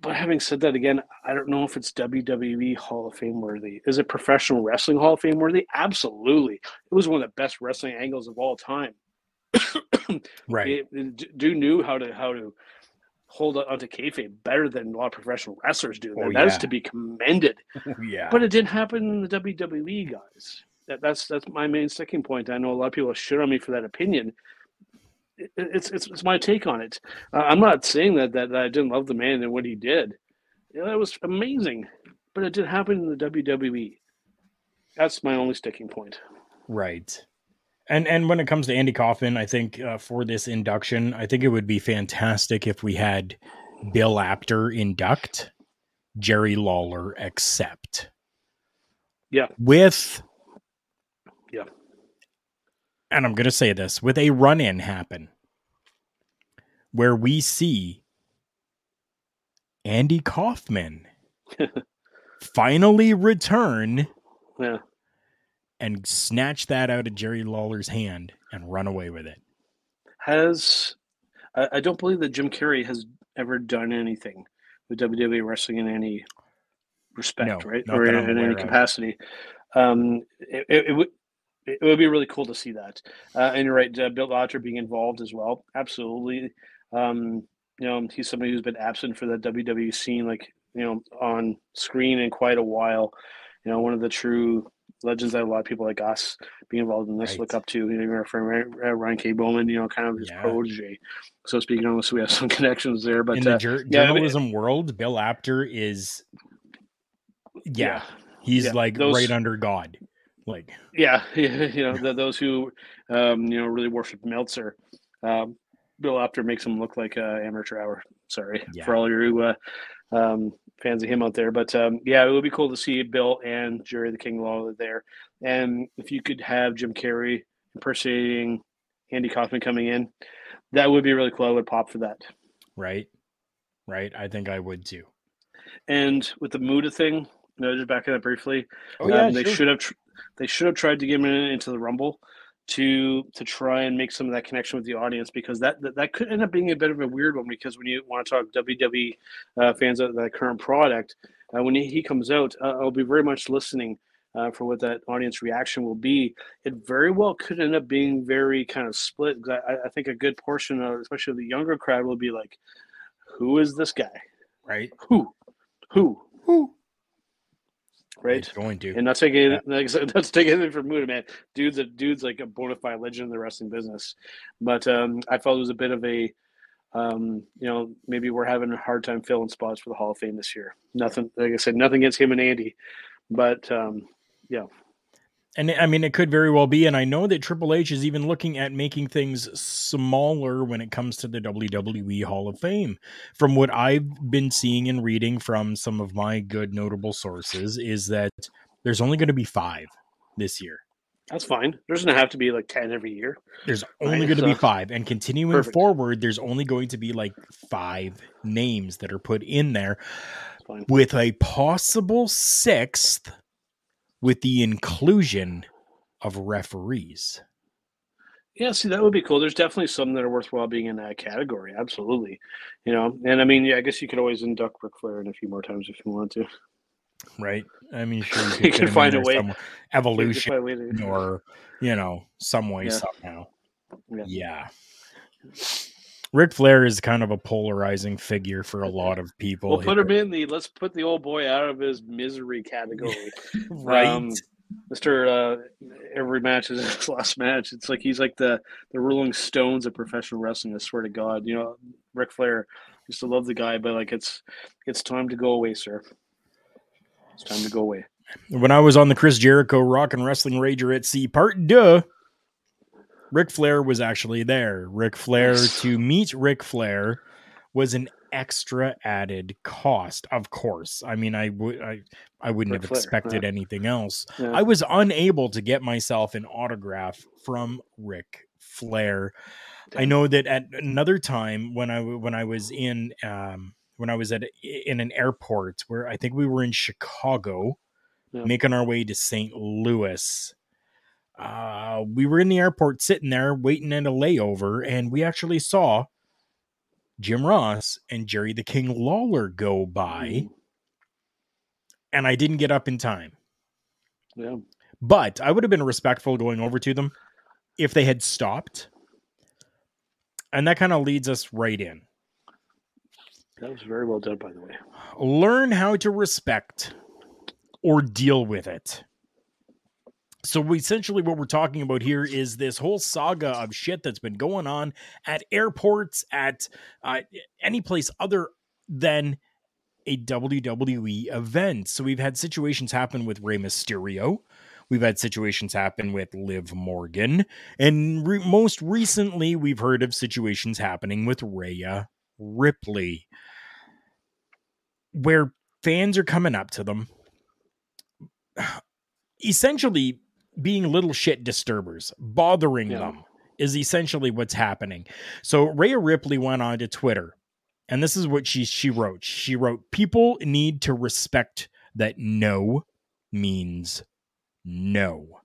But having said that again, I don't know if it's WWE Hall of Fame worthy. Is it professional wrestling Hall of Fame worthy? Absolutely. It was one of the best wrestling angles of all time. right. Dude knew how to how to hold onto kayfabe better than a lot of professional wrestlers do. Oh, that yeah. is to be commended. Oh, yeah. But it didn't happen in the WWE guys. That, that's that's my main sticking point. I know a lot of people shit on me for that opinion, it's, it's it's my take on it. Uh, I'm not saying that, that, that I didn't love the man and what he did. You know, that was amazing, but it did happen in the WWE. That's my only sticking point. Right. And and when it comes to Andy Kaufman, I think uh, for this induction, I think it would be fantastic if we had Bill Apter induct, Jerry Lawler accept. Yeah. With yeah and I'm going to say this with a run in happen where we see Andy Kaufman finally return yeah. and snatch that out of Jerry Lawler's hand and run away with it. Has I, I don't believe that Jim Carrey has ever done anything with WWE wrestling in any respect, No, right, or in, in any capacity. Um, it, it, it would be really cool to see that. Uh, and you're right, uh, Bill Apter being involved as well. Absolutely. Um, you know, he's somebody who's been absent for the WWE scene, like you know, on screen in quite a while. You know, one of the true legends that a lot of people like us being involved in this Right. look up to. You know, friend Ryan- uh, K. Bowman, you know, kind of his Yeah. protege. So speaking on this, we have some connections there. But in the uh, jour- yeah, journalism world, Bill Apter is, yeah, he's Yeah, like those- right under God. Like, Yeah, you know, the, those who, um, you know, really worship Meltzer, um, Bill Apter makes him look like uh, amateur hour. Sorry Yeah. for all your uh, um, fans of him out there, but um, yeah, it would be cool to see Bill and Jerry the King Lawler there, and if you could have Jim Carrey impersonating Andy Kaufman coming in, that would be really cool. I would pop for that. right, right. I think I would too. And with the Muta thing, no, just backing up briefly. Oh, yeah, um, they sure. should have tr- they should have tried to get him in, into the Rumble to to try and make some of that connection with the audience because that that, that could end up being a bit of a weird one because when you want to talk WWE uh, fans of that current product, uh, when he, he comes out, uh, I'll be very much listening. Uh, for what that audience reaction will be, it very well could end up being very kind of split. I, I think a good portion of, especially the younger crowd, will be like, "Who is this guy? Right? Who? Who? Who? Right? It's going to. And not taking said, not taking anything from Muta, man. Dude's a dude's like a bona fide legend in the wrestling business. But um, I felt it was a bit of a, um, you know, maybe we're having a hard time filling spots for the Hall of Fame this year. Nothing, like I said, nothing against him and Andy, but um, yeah, And I mean, it could very well be. And I know that Triple H is even looking at making things smaller when it comes to the WWE Hall of Fame. From what I've been seeing and reading from some of my good notable sources, is that there's only going to be five this year. that's fine. There's gonna have to be like ten every year. There's only Right, going to be five. And continuing Perfect. forward, there's only going to be like five names that are put in there with a possible sixth with the inclusion of referees. Yeah, see, that would be cool. There's definitely some that are worthwhile being in that category. Absolutely, you know. And I mean, yeah, I guess you could always induct Ric Flair in a few more times if you want to. right? I mean, sure, you, You could can fit him in find a way. You evolution, a way to- or you know, some way Yeah. somehow. Yeah. Yeah. Ric Flair is kind of a polarizing figure for a lot of people. We'll put him in the let's put the old boy out of his misery category. right. Um, Mr. Uh, every match is his last match. It's like he's like the the Rolling Stones of professional wrestling. I swear to God, you know, Ric Flair used to love the guy, but like it's it's time to go away, sir. It's time to go away. when I was on the Chris Jericho Rock and Wrestling Rager at Sea part, duh, Ric Flair was actually there. Ric Flair to meet Ric Flair was an extra added cost, of course. I mean, I would I I wouldn't Ric have Flair, expected yeah. anything else. Yeah. I was unable to get myself an autograph from Ric Flair. I know that at another time when I when I was in um, when I was at in an airport where I think we were in Chicago, Yeah. making our way to St. Louis. Uh, we were in the airport sitting there waiting at a layover, and we actually saw Jim Ross and Jerry the King Lawler go by, and I didn't get up in time. Yeah. But I would have been respectful going over to them if they had stopped. And that kind of leads us right in. That was very well done, by the way. Learn how to respect or deal with it. So, essentially, what we're talking about here is this whole saga of shit that's been going on at airports, at uh, any place other than a WWE event. So, we've had situations happen with Rey Mysterio. We've had situations happen with Liv Morgan. And re- most recently, we've heard of situations happening with Rhea Ripley, where fans are coming up to them, essentially being little shit disturbers, bothering Yeah. them, is essentially what's happening. So Rhea Ripley went on to Twitter, and this is what she she wrote. She wrote, "People need to respect that no means no.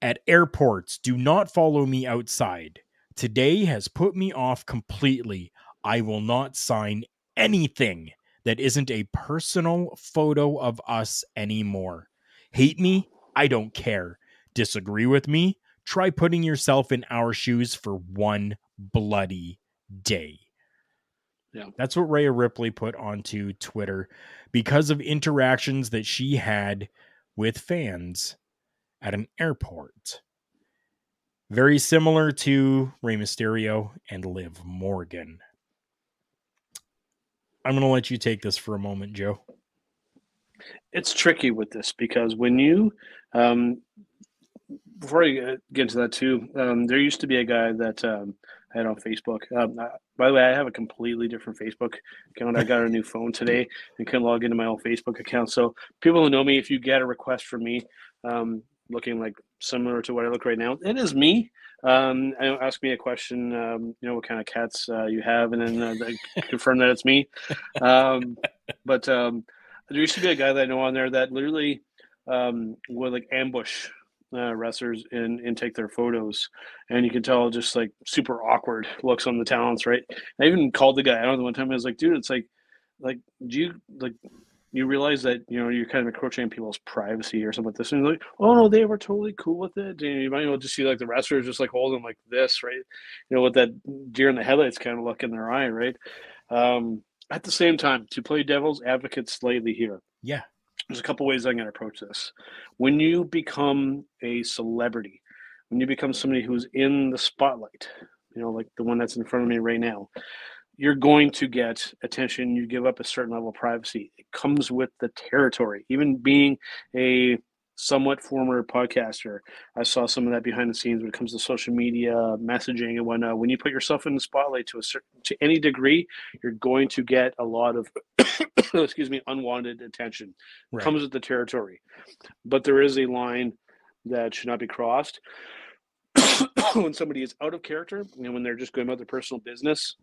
At airports, do not follow me outside. Today has put me off completely. I will not sign anything that isn't a personal photo of us anymore. Hate me? I don't care. Disagree with me? Try putting yourself in our shoes for one bloody day. Yeah. That's what Rhea Ripley put onto Twitter because of interactions that she had with fans at an airport. Very similar to Rey Mysterio and Liv Morgan. I'm going to let you take this for a moment, Joe. It's tricky with this because when you, um, before I get into that too, um, there used to be a guy that um, I had on Facebook. Um, uh, by the way, I have a completely different Facebook account. I got a new phone today and can log into my old Facebook account. So people who know me, if you get a request from me, um, looking like similar to what I look right now, it is me. Um, ask me a question, um, you know, what kind of cats uh, you have, and then uh, confirm that it's me. Um, but um, there used to be a guy that I know on there that literally um, would like ambush uh, wrestlers and, and take their photos. And you can tell just like super awkward looks on the talents, right? I even called the guy. I don't know the one time I was like, dude, it's like, like, do you like, you realize that you know you're kind of encroaching people's privacy or something like this, and like, oh no, they were totally cool with it. And you might just see like the wrestlers just like holding like this, right? You know, with that deer in the headlights kind of look in their eye, right? Um, at the same time, to play devil's advocate slightly here, Yeah. There's a couple ways I'm going to approach this. When you become a celebrity, when you become somebody who's in the spotlight, you know, like the one that's in front of me right now, you're going to get attention. You give up a certain level of privacy. It comes with the territory. Even being a somewhat former podcaster, I saw some of that behind the scenes when it comes to social media messaging and whatnot. When you put yourself in the spotlight to a certain to any degree, you're going to get a lot of excuse me unwanted attention. Right. Comes with the territory, but there is a line that should not be crossed. when somebody is out of character and when they're just going about their personal business,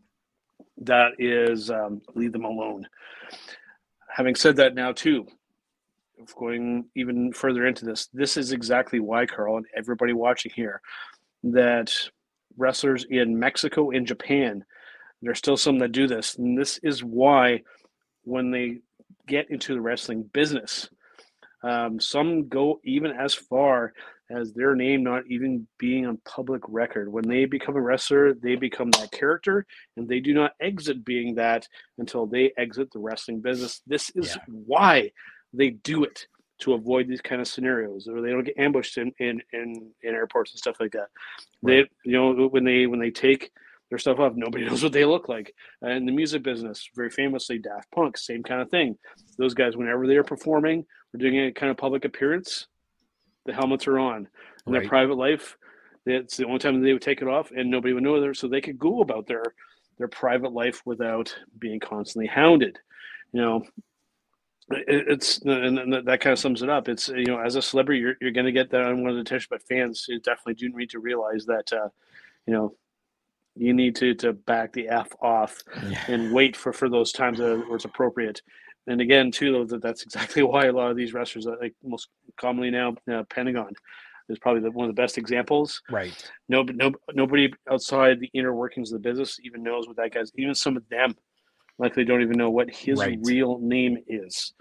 that is um, leave them alone. Having said that, now too, of going even further into this, this is exactly why, Carl, and everybody watching here, that wrestlers in Mexico and Japan, there's still some that do this, and this is why when they get into the wrestling business, um, some go even as far as their name not even being on public record. When they become a wrestler, they become that character, and they do not exit being that until they exit the wrestling business. This is why they do it to avoid these kind of scenarios, or they don't get ambushed in in, in, in airports and stuff like that. They, you know, when they when they take their stuff off, nobody knows what they look like. Uh, in the music business, very famously, Daft Punk, same kind of thing. Those guys, whenever they are performing or doing a kind of public appearance, the helmets are on. In their private life, it's the only time they would take it off, and nobody would know there, so they could go about their their private life without being constantly hounded. You know, it's and that kind of sums it up. It's you know, as a celebrity, you're you're going to get that unwanted attention, but fans definitely do need to realize that uh, you know you need to to back the f off and wait for for those times that- where it's appropriate. And again, too, though, that that's exactly why a lot of these wrestlers, uh, like most commonly now, uh, Pentagon is probably the, one of the best examples. Right. No, no, nobody outside the inner workings of the business even knows what that guy's. Even some of them, likely don't even know what his Right. real name is,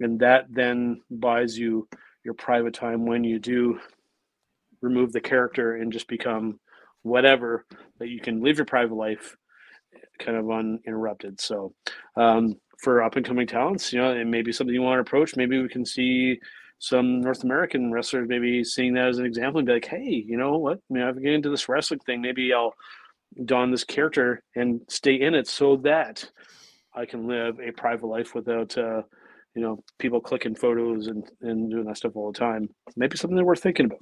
and that then buys you your private time when you do remove the character and just become whatever that you can live your private life kind of uninterrupted. So, um, for up and coming talents, you know, it may be something you want to approach. Maybe we can see some North American wrestlers maybe seeing that as an example and be like, hey, you know what? I mean, if I get into this wrestling thing, maybe I'll don this character and stay in it so that I can live a private life without, uh, you know, people clicking photos and, and doing that stuff all the time. Maybe something that worth thinking about.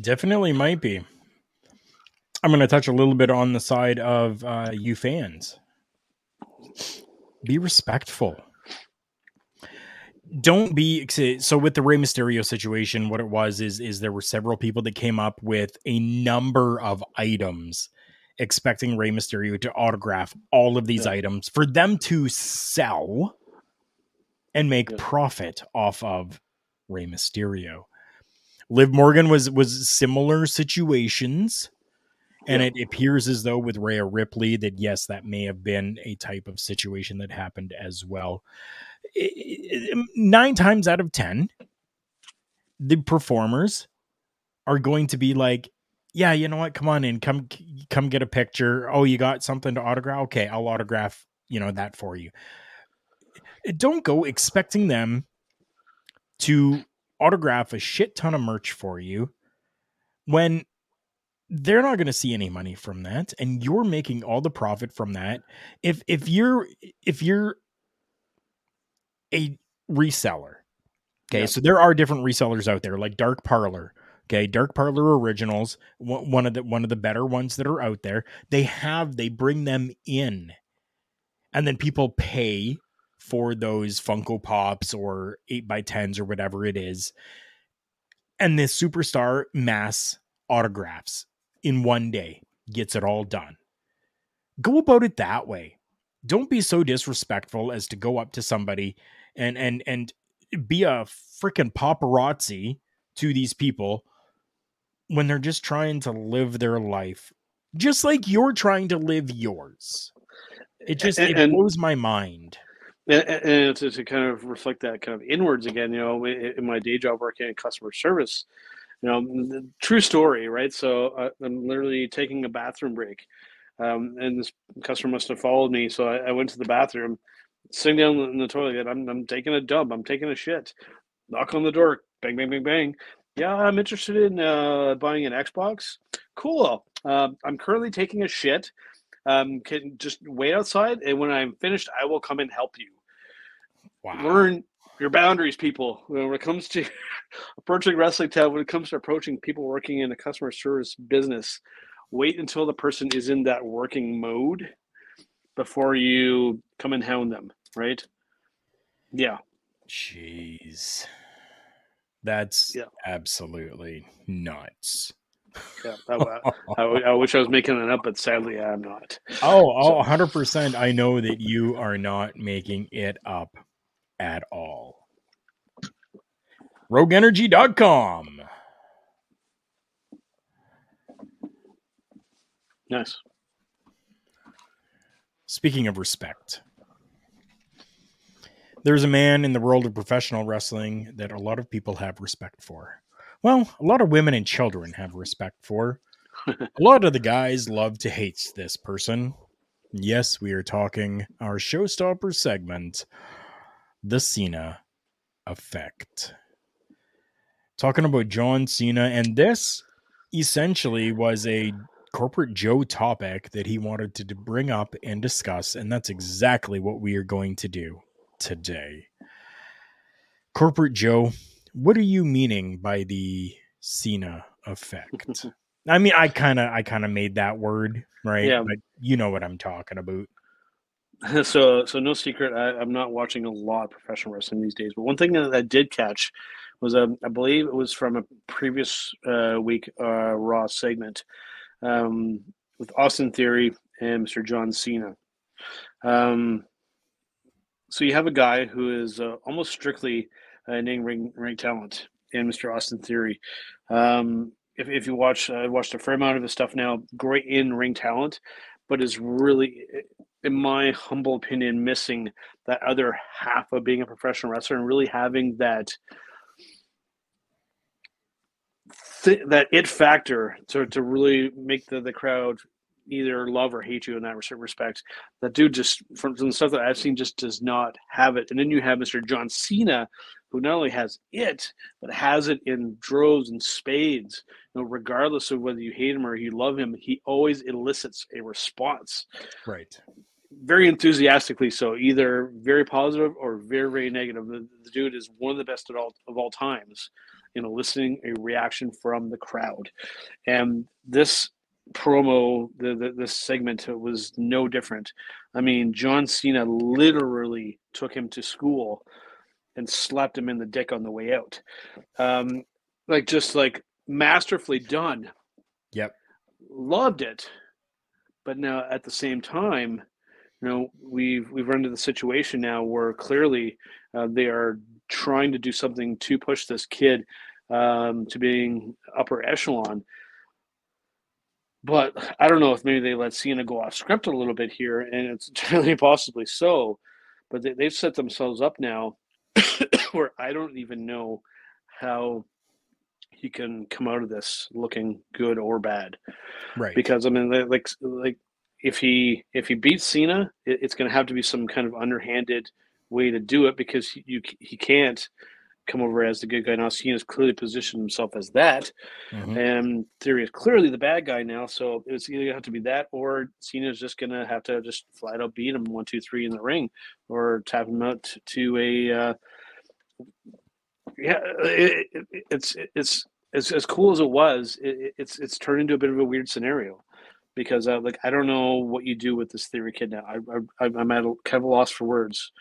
Definitely might be. I'm going to touch a little bit on the side of uh, you fans. Be respectful. Don't be so with the Rey Mysterio situation. What it was is is there were several people that came up with a number of items, expecting Rey Mysterio to autograph all of these items for them to sell and make profit off of Rey Mysterio. Liv Morgan was was similar situations, And Yeah. it appears as though with Rhea Ripley that yes, that may have been a type of situation that happened as well. Nine times out of ten, the performers are going to be like, "Yeah, you know what? Come on in, come come get a picture. Oh, you got something to autograph? Okay, I'll autograph you know that for you." Don't go expecting them to autograph a shit ton of merch for you when they're not going to see any money from that and you're making all the profit from that. If if you're if you're a reseller okay Yeah. so there are different resellers out there like dark parlor okay dark parlor originals one one of the one of the better ones that are out there. They have they bring them in and then people pay for those funko pops or 8 by 10s or whatever it is and this superstar mass autographs in one day gets it all done. Go about it that way. Don't be so disrespectful as to go up to somebody and and and be a freaking paparazzi to these people when they're just trying to live their life just like you're trying to live yours. It just And- it blows my mind. And, and to, to kind of reflect that kind of inwards again, you know, in in my day job working in customer service, you know, the true story, right? So uh, I'm literally taking a bathroom break, um, and this customer must have followed me. So I, I went to the bathroom, sitting down in the toilet. I'm, I'm taking a dump. I'm taking a shit. Knock on the door. Bang, bang, bang, bang. Yeah, I'm interested in uh, buying an Xbox. Cool. Uh, I'm currently taking a shit. Um, can just wait outside, and when I'm finished, I will come and help you. wow Learn your boundaries, people. When it comes to approaching wrestling town, when it comes to approaching people working in a customer service business, wait until the person is in that working mode before you come and hound them. Right? Yeah. Jeez. That's Yeah. absolutely nuts. Yeah. I, I, I wish I was making it up, but sadly, I'm not. Oh, oh, 100%. I know that you are not making it up at all. RogueEnergy.com. Nice. Speaking of respect, there's a man in the world of professional wrestling that a lot of people have respect for. Well, a lot of women and children have respect for. a lot of the guys love to hate this person. Yes, we are talking our showstopper segment, the Cena effect. Talking about John Cena, and this essentially was a corporate Joe topic that he wanted to bring up and discuss, and that's exactly what we are going to do today. Corporate Joe, what are you meaning by the Cena effect? I mean, I kind of, I kind of made that word right, Yeah. but you know what I'm talking about. so so no secret I, i'm not watching a lot of professional wrestling these days but one thing that i did catch was um, i believe it was from a previous uh, week uh, raw segment um, with austin theory and mr john cena. Um, so you have a guy who is uh, almost strictly uh, name ring ring talent in mr austin theory. Um, if, if you watch i watched a fair amount of his stuff now great in ring talent but is really in my humble opinion, missing that other half of being a professional wrestler and really having that th- that it factor to, to really make the, the crowd either love or hate you in that respect. That dude just from, from the stuff that I've seen just does not have it. And then you have Mr. John Cena, who not only has it, but has it in droves and spades. You know, regardless of whether you hate him or you love him, he always elicits a response Right. Very enthusiastically so either very positive or very very negative. The, the dude is one of the best at all of all times in eliciting a reaction from the crowd. And this promo the, the this segment was no different. I mean john cena literally took him to school and slapped him in the dick on the way out. Um like just like masterfully done. Yep. loved it but now at the same time you know we've we've run into the situation now where clearly uh, they are trying to do something to push this kid um, to being upper echelon but I don't know if maybe they let Cena go off script a little bit here, and it's entirely possibly so. But they, they've set themselves up now where I don't even know how he can come out of this looking good or bad. Right. Because I mean, like like if he if he beats Cena, it, it's going to have to be some kind of underhanded way to do it because he, you he can't come over as the good guy now. Cena's clearly positioned himself as that, Mhm. and Theory is clearly the bad guy now. So it's either gonna have to be that, or Cena's just gonna have to just flat out beat him one, two, three in the ring, or tap him out to a. Uh, yeah, it, it, it's it's as as cool as it was. It, it's it's turned into a bit of a weird scenario because uh, like I don't know what you do with this Theory kid now. I, I I'm at a kind of a loss for words.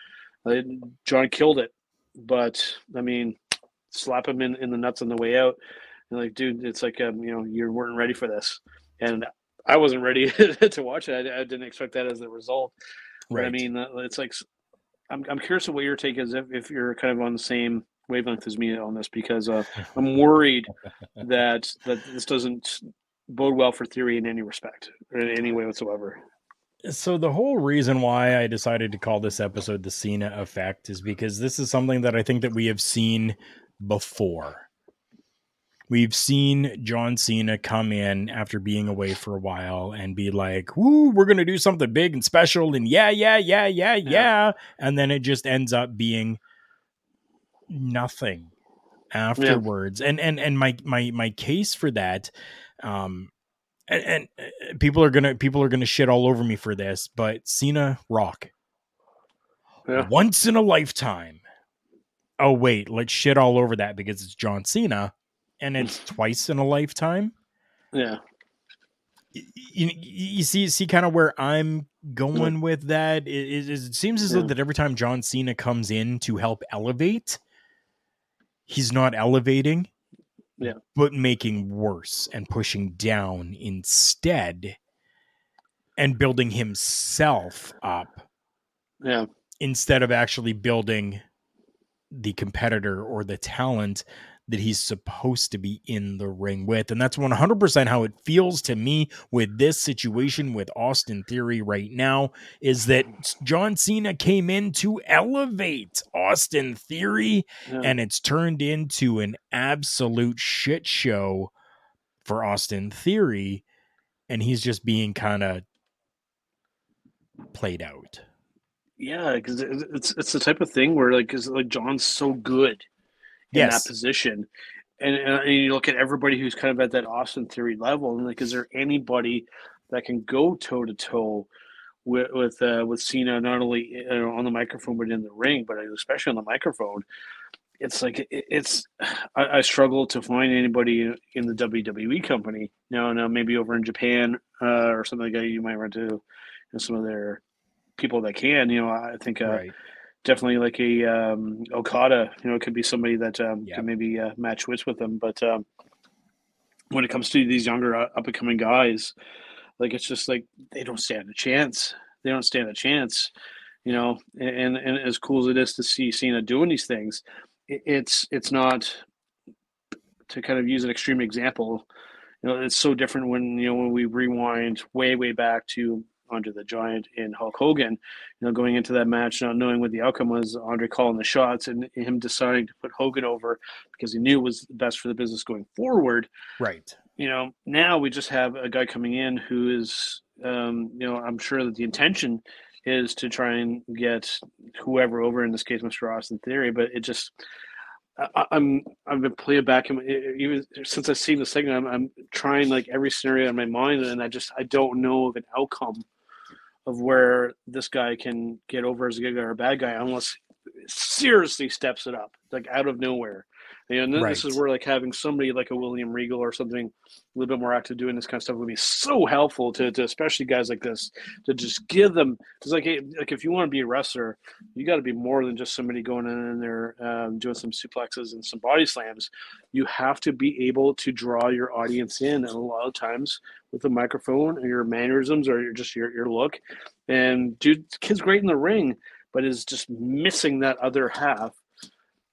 Uh, John killed it, but I mean, slap him in, in the nuts on the way out, and like, dude, it's like um, you know, you weren't ready for this, and I wasn't ready to watch it. I, I didn't expect that as the result. But I mean, uh, it's like I'm I'm curious of what your take is if, if you're kind of on the same wavelength as me on this because uh, I'm worried that that this doesn't bode well for theory in any respect or in any way whatsoever. So the whole reason why I decided to call this episode the Cena effect is because this is something that I think that we have seen before. We've seen John Cena come in after being away for a while and be like, "Woo, we're going to do something big and special and yeah, yeah, yeah, yeah, yeah." And then it just ends up being nothing afterwards. And and and my my my case for that um and, and uh, people are gonna people are gonna shit all over me for this, but Cena Rock, Yeah. once in a lifetime. Oh wait, let's shit all over that because it's John Cena, and it's twice in a lifetime. Yeah. You, you see see kind of where I'm going with that. It, it, it seems as though that every time John Cena comes in to help elevate, he's not elevating Yeah. but making worse and pushing down instead and building himself up Yeah. instead of actually building the competitor or the talent that he's supposed to be in the ring with. And that's 100% how it feels to me with this situation with Austin Theory right now is that John Cena came in to elevate Austin Theory Yeah. and it's turned into an absolute shit show for Austin Theory and he's just being kind of played out. Yeah, because it's it's the type of thing where like, cause like John's so good in Yes. that position, and, and you look at everybody who's kind of at that Austin Theory level, and like, is there anybody that can go toe to toe with with uh, with Cena not only uh, on the microphone but in the ring, but especially on the microphone? It's like it, it's I, I struggle to find anybody in the WWE company now. Now maybe over in Japan uh, or something like that, you might run to you know, some of their people that can. You know, I think uh, Right. Definitely like a um, Okada. You know, it could be somebody that um, Yeah. can maybe uh, match wits with them. But um, when it comes to these younger uh, up and coming guys, like it's just like they don't stand a chance. They don't stand a chance. You know, and and as cool as it is to see Cena doing these things, it, it's it's not to kind of use an extreme example. You know, it's so different when you know when we rewind way way back to Andre the Giant and Hulk Hogan. You know, going into that match, not knowing what the outcome was, Andre calling the shots and him deciding to put Hogan over because he knew it was best for the business going forward Right. you know, now we just have a guy coming in who is, um, you know, I'm sure that the intention is to try and get whoever over. In this case, Mr. Austin Theory, but it just, I, I'm, I've been playing back in- even since I've seen the segment. I'm, I'm trying like every scenario in my mind, and I just, I don't know of an outcome of where this guy can get over as a good guy or a bad guy unless seriously steps it up like out of nowhere. You know, and then this is where like having somebody like a William Regal or something a little bit more active doing this kind of stuff would be so helpful to, to especially guys like this to just give them because like hey, like if you want to be a wrestler, you got to be more than just somebody going in there um, doing some suplexes and some body slams. You have to be able to draw your audience in, and a lot of times with the microphone or your mannerisms or your, just your your look. And dude, kid's great in the ring, but is just missing that other half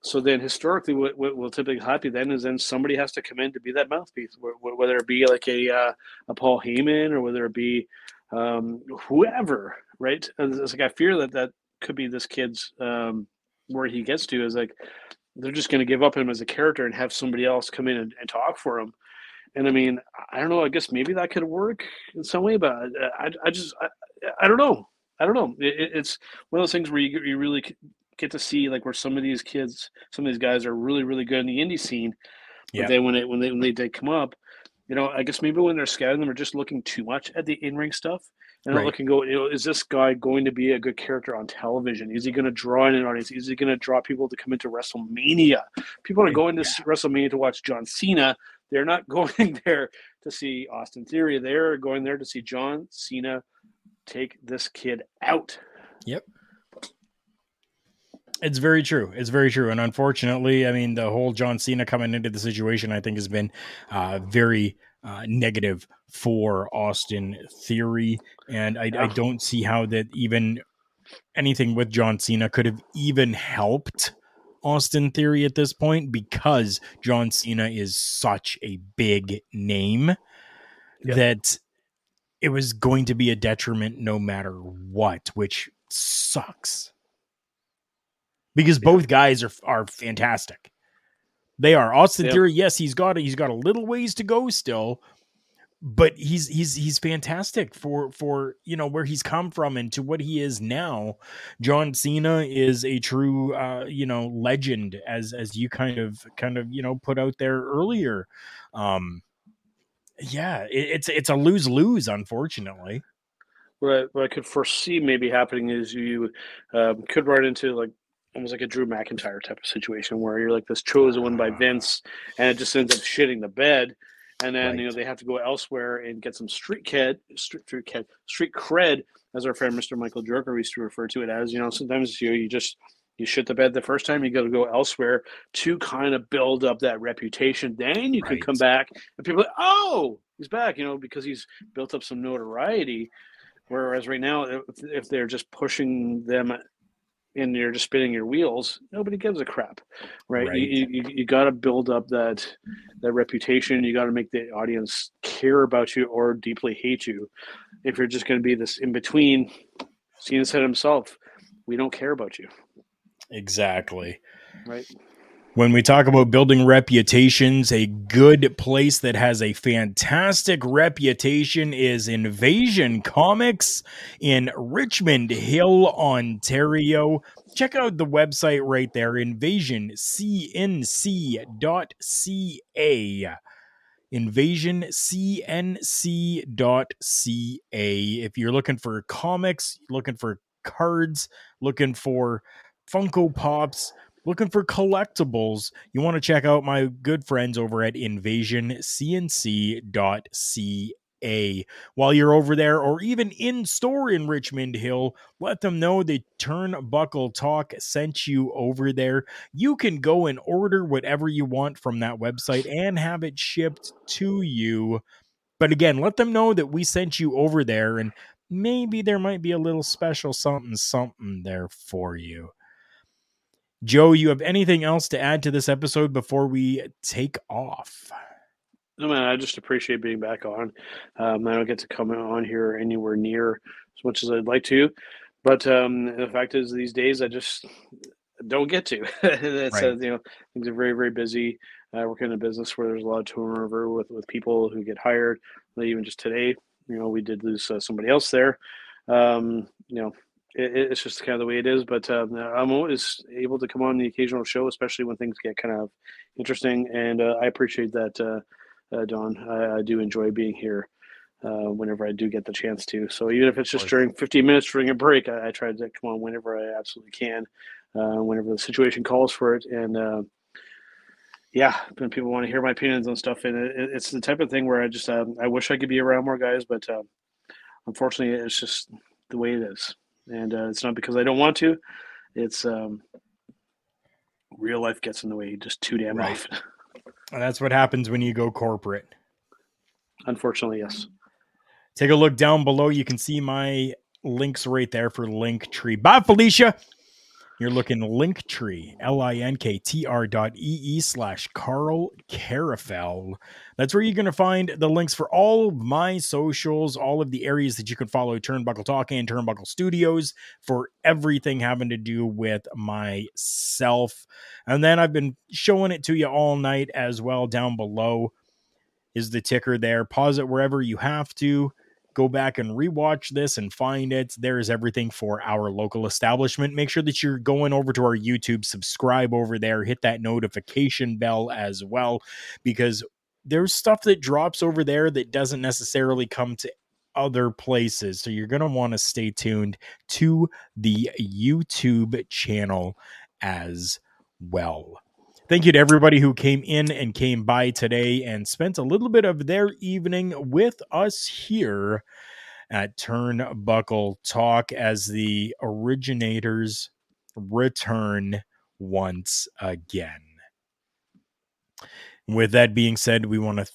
so then historically, what, what will typically happen then is then somebody has to come in to be that mouthpiece, whether it be like a uh, a Paul Heyman or whether it be um, whoever, right? It's like I fear that that could be this kid's um, where he gets to is like they're just going to give up him as a character and have somebody else come in and, and, talk for him. And I mean, I don't know. I guess maybe that could work in some way, but I, I just I, I don't know. I don't know. It, it's one of those things where you, you really get to see like where some of these kids, some of these guys are really really good in the indie scene. But yeah. then when it when they when they did come up, you know, I guess maybe when they're scouting them, are just looking too much at the in ring stuff and right. looking go, you know, is this guy going to be a good character on television? Is he going to draw in an audience? Is he going to draw people to come into WrestleMania? People are going to yeah. WrestleMania to watch John Cena. They're not going there to see Austin Theory. They're going there to see John Cena take this kid out. Yep. It's very true. It's very true. And unfortunately, I mean, the whole John Cena coming into the situation, I think, has been uh, very uh, negative for Austin Theory. And I, I don't see how that even anything with John Cena could have even helped Austin Theory at this point because John Cena is such a big name yep. that it was going to be a detriment no matter what, which sucks because both guys are are fantastic. They are Austin yep. Theory. Yes, he's got a, he's got a little ways to go still, but he's he's he's fantastic for for you know where he's come from and to what he is now. John Cena is a true uh, you know legend as as you kind of kind of you know put out there earlier. Um, yeah, it, it's it's a lose lose, unfortunately. What I, what I could foresee maybe happening is you um, could run into like almost like a Drew McIntyre type of situation where you're like this chosen one by Vince, and it just ends up shitting the bed, and then right. you know they have to go elsewhere and get some street cred, street, street cred, street cred, as our friend Mr. Michael Jerker used to refer to it as. You know, sometimes you you just you shit the bed the first time, you got to go elsewhere to kind of build up that reputation. Then you right. can come back, and people, like, oh, he's back, you know, because he's built up some notoriety. Whereas right now, if, if they're just pushing them and you're just spinning your wheels, nobody gives a crap, right? right. You, you, you got to build up that that reputation. You got to make the audience care about you or deeply hate you. If you're just going to be this in between, Cena said himself, "We don't care about you." Exactly. Right. When we talk about building reputations, a good place that has a fantastic reputation is Invasion Comics in Richmond Hill, Ontario. Check out the website right there, invasioncnc.ca invasioncnc.ca. If you're looking for comics, looking for cards, looking for Funko Pops, looking for collectibles, you want to check out my good friends over at invasioncnc.ca. While you're over there or even in store in Richmond Hill, let them know the Turnbuckle Talk sent you over there. You can go and order whatever you want from that website and have it shipped to you. But again, let them know that we sent you over there and maybe there might be a little special something something there for you. Joe, you have anything else to add to this episode before we take off? No, man, I just appreciate being back on. Um, I don't get to come on here anywhere near as much as I'd like to. But um, the fact is, these days, I just don't get to. it's, right. uh, you know, things are very, very busy. I work in a business where there's a lot of turnover with, with people who get hired. Even just today, you know, we did lose uh, somebody else there. Um, you know, it, it's just kind of the way it is. But um, I'm always able to come on the occasional show, especially when things get kind of interesting. And uh, I appreciate that, uh, uh, Don. I, I, do enjoy being here uh, whenever I do get the chance to. So even if it's just during 15 minutes during a break, I, I try to come on whenever I absolutely can, uh, whenever the situation calls for it. And uh, yeah, when people want to hear my opinions on stuff, and it, it's the type of thing where I just um, I wish I could be around more guys, but unfortunately, it's just the way it is and uh, it's not because I don't want to. It's um, real life gets in the way just too damn right. often. And that's what happens when you go corporate. Unfortunately, yes. Take a look down below. You can see my links right there for Linktree. Bye, Felicia. You're looking Linktree, L I N K T R dot E E slash Karl Karufel. That's where you're going to find the links for all of my socials, all of the areas that you can follow Turnbuckle Talk and Turnbuckle Studios for everything having to do with myself. And then I've been showing it to you all night as well. Down below is the ticker there. Pause it wherever you have to go back and rewatch this and find it. There is everything for our local establishment. Make sure that you're going over to our YouTube, subscribe over there, hit that notification bell as well, because there's stuff that drops over there that doesn't necessarily come to other places. So you're going to want to stay tuned to the YouTube channel as well. Thank you to everybody who came in and came by today and spent a little bit of their evening with us here at Turnbuckle Talk as the originators return once again. With that being said, we want to th-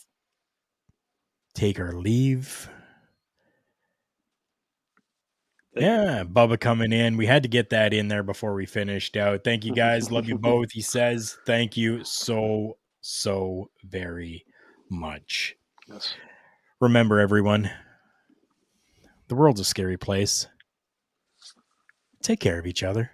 take our leave. Yeah, Bubba coming in. We had to get that in there before we finished out. Thank you guys. Love you both. He says, Thank you so, so very much. Yes. Remember, everyone, the world's a scary place. Take care of each other.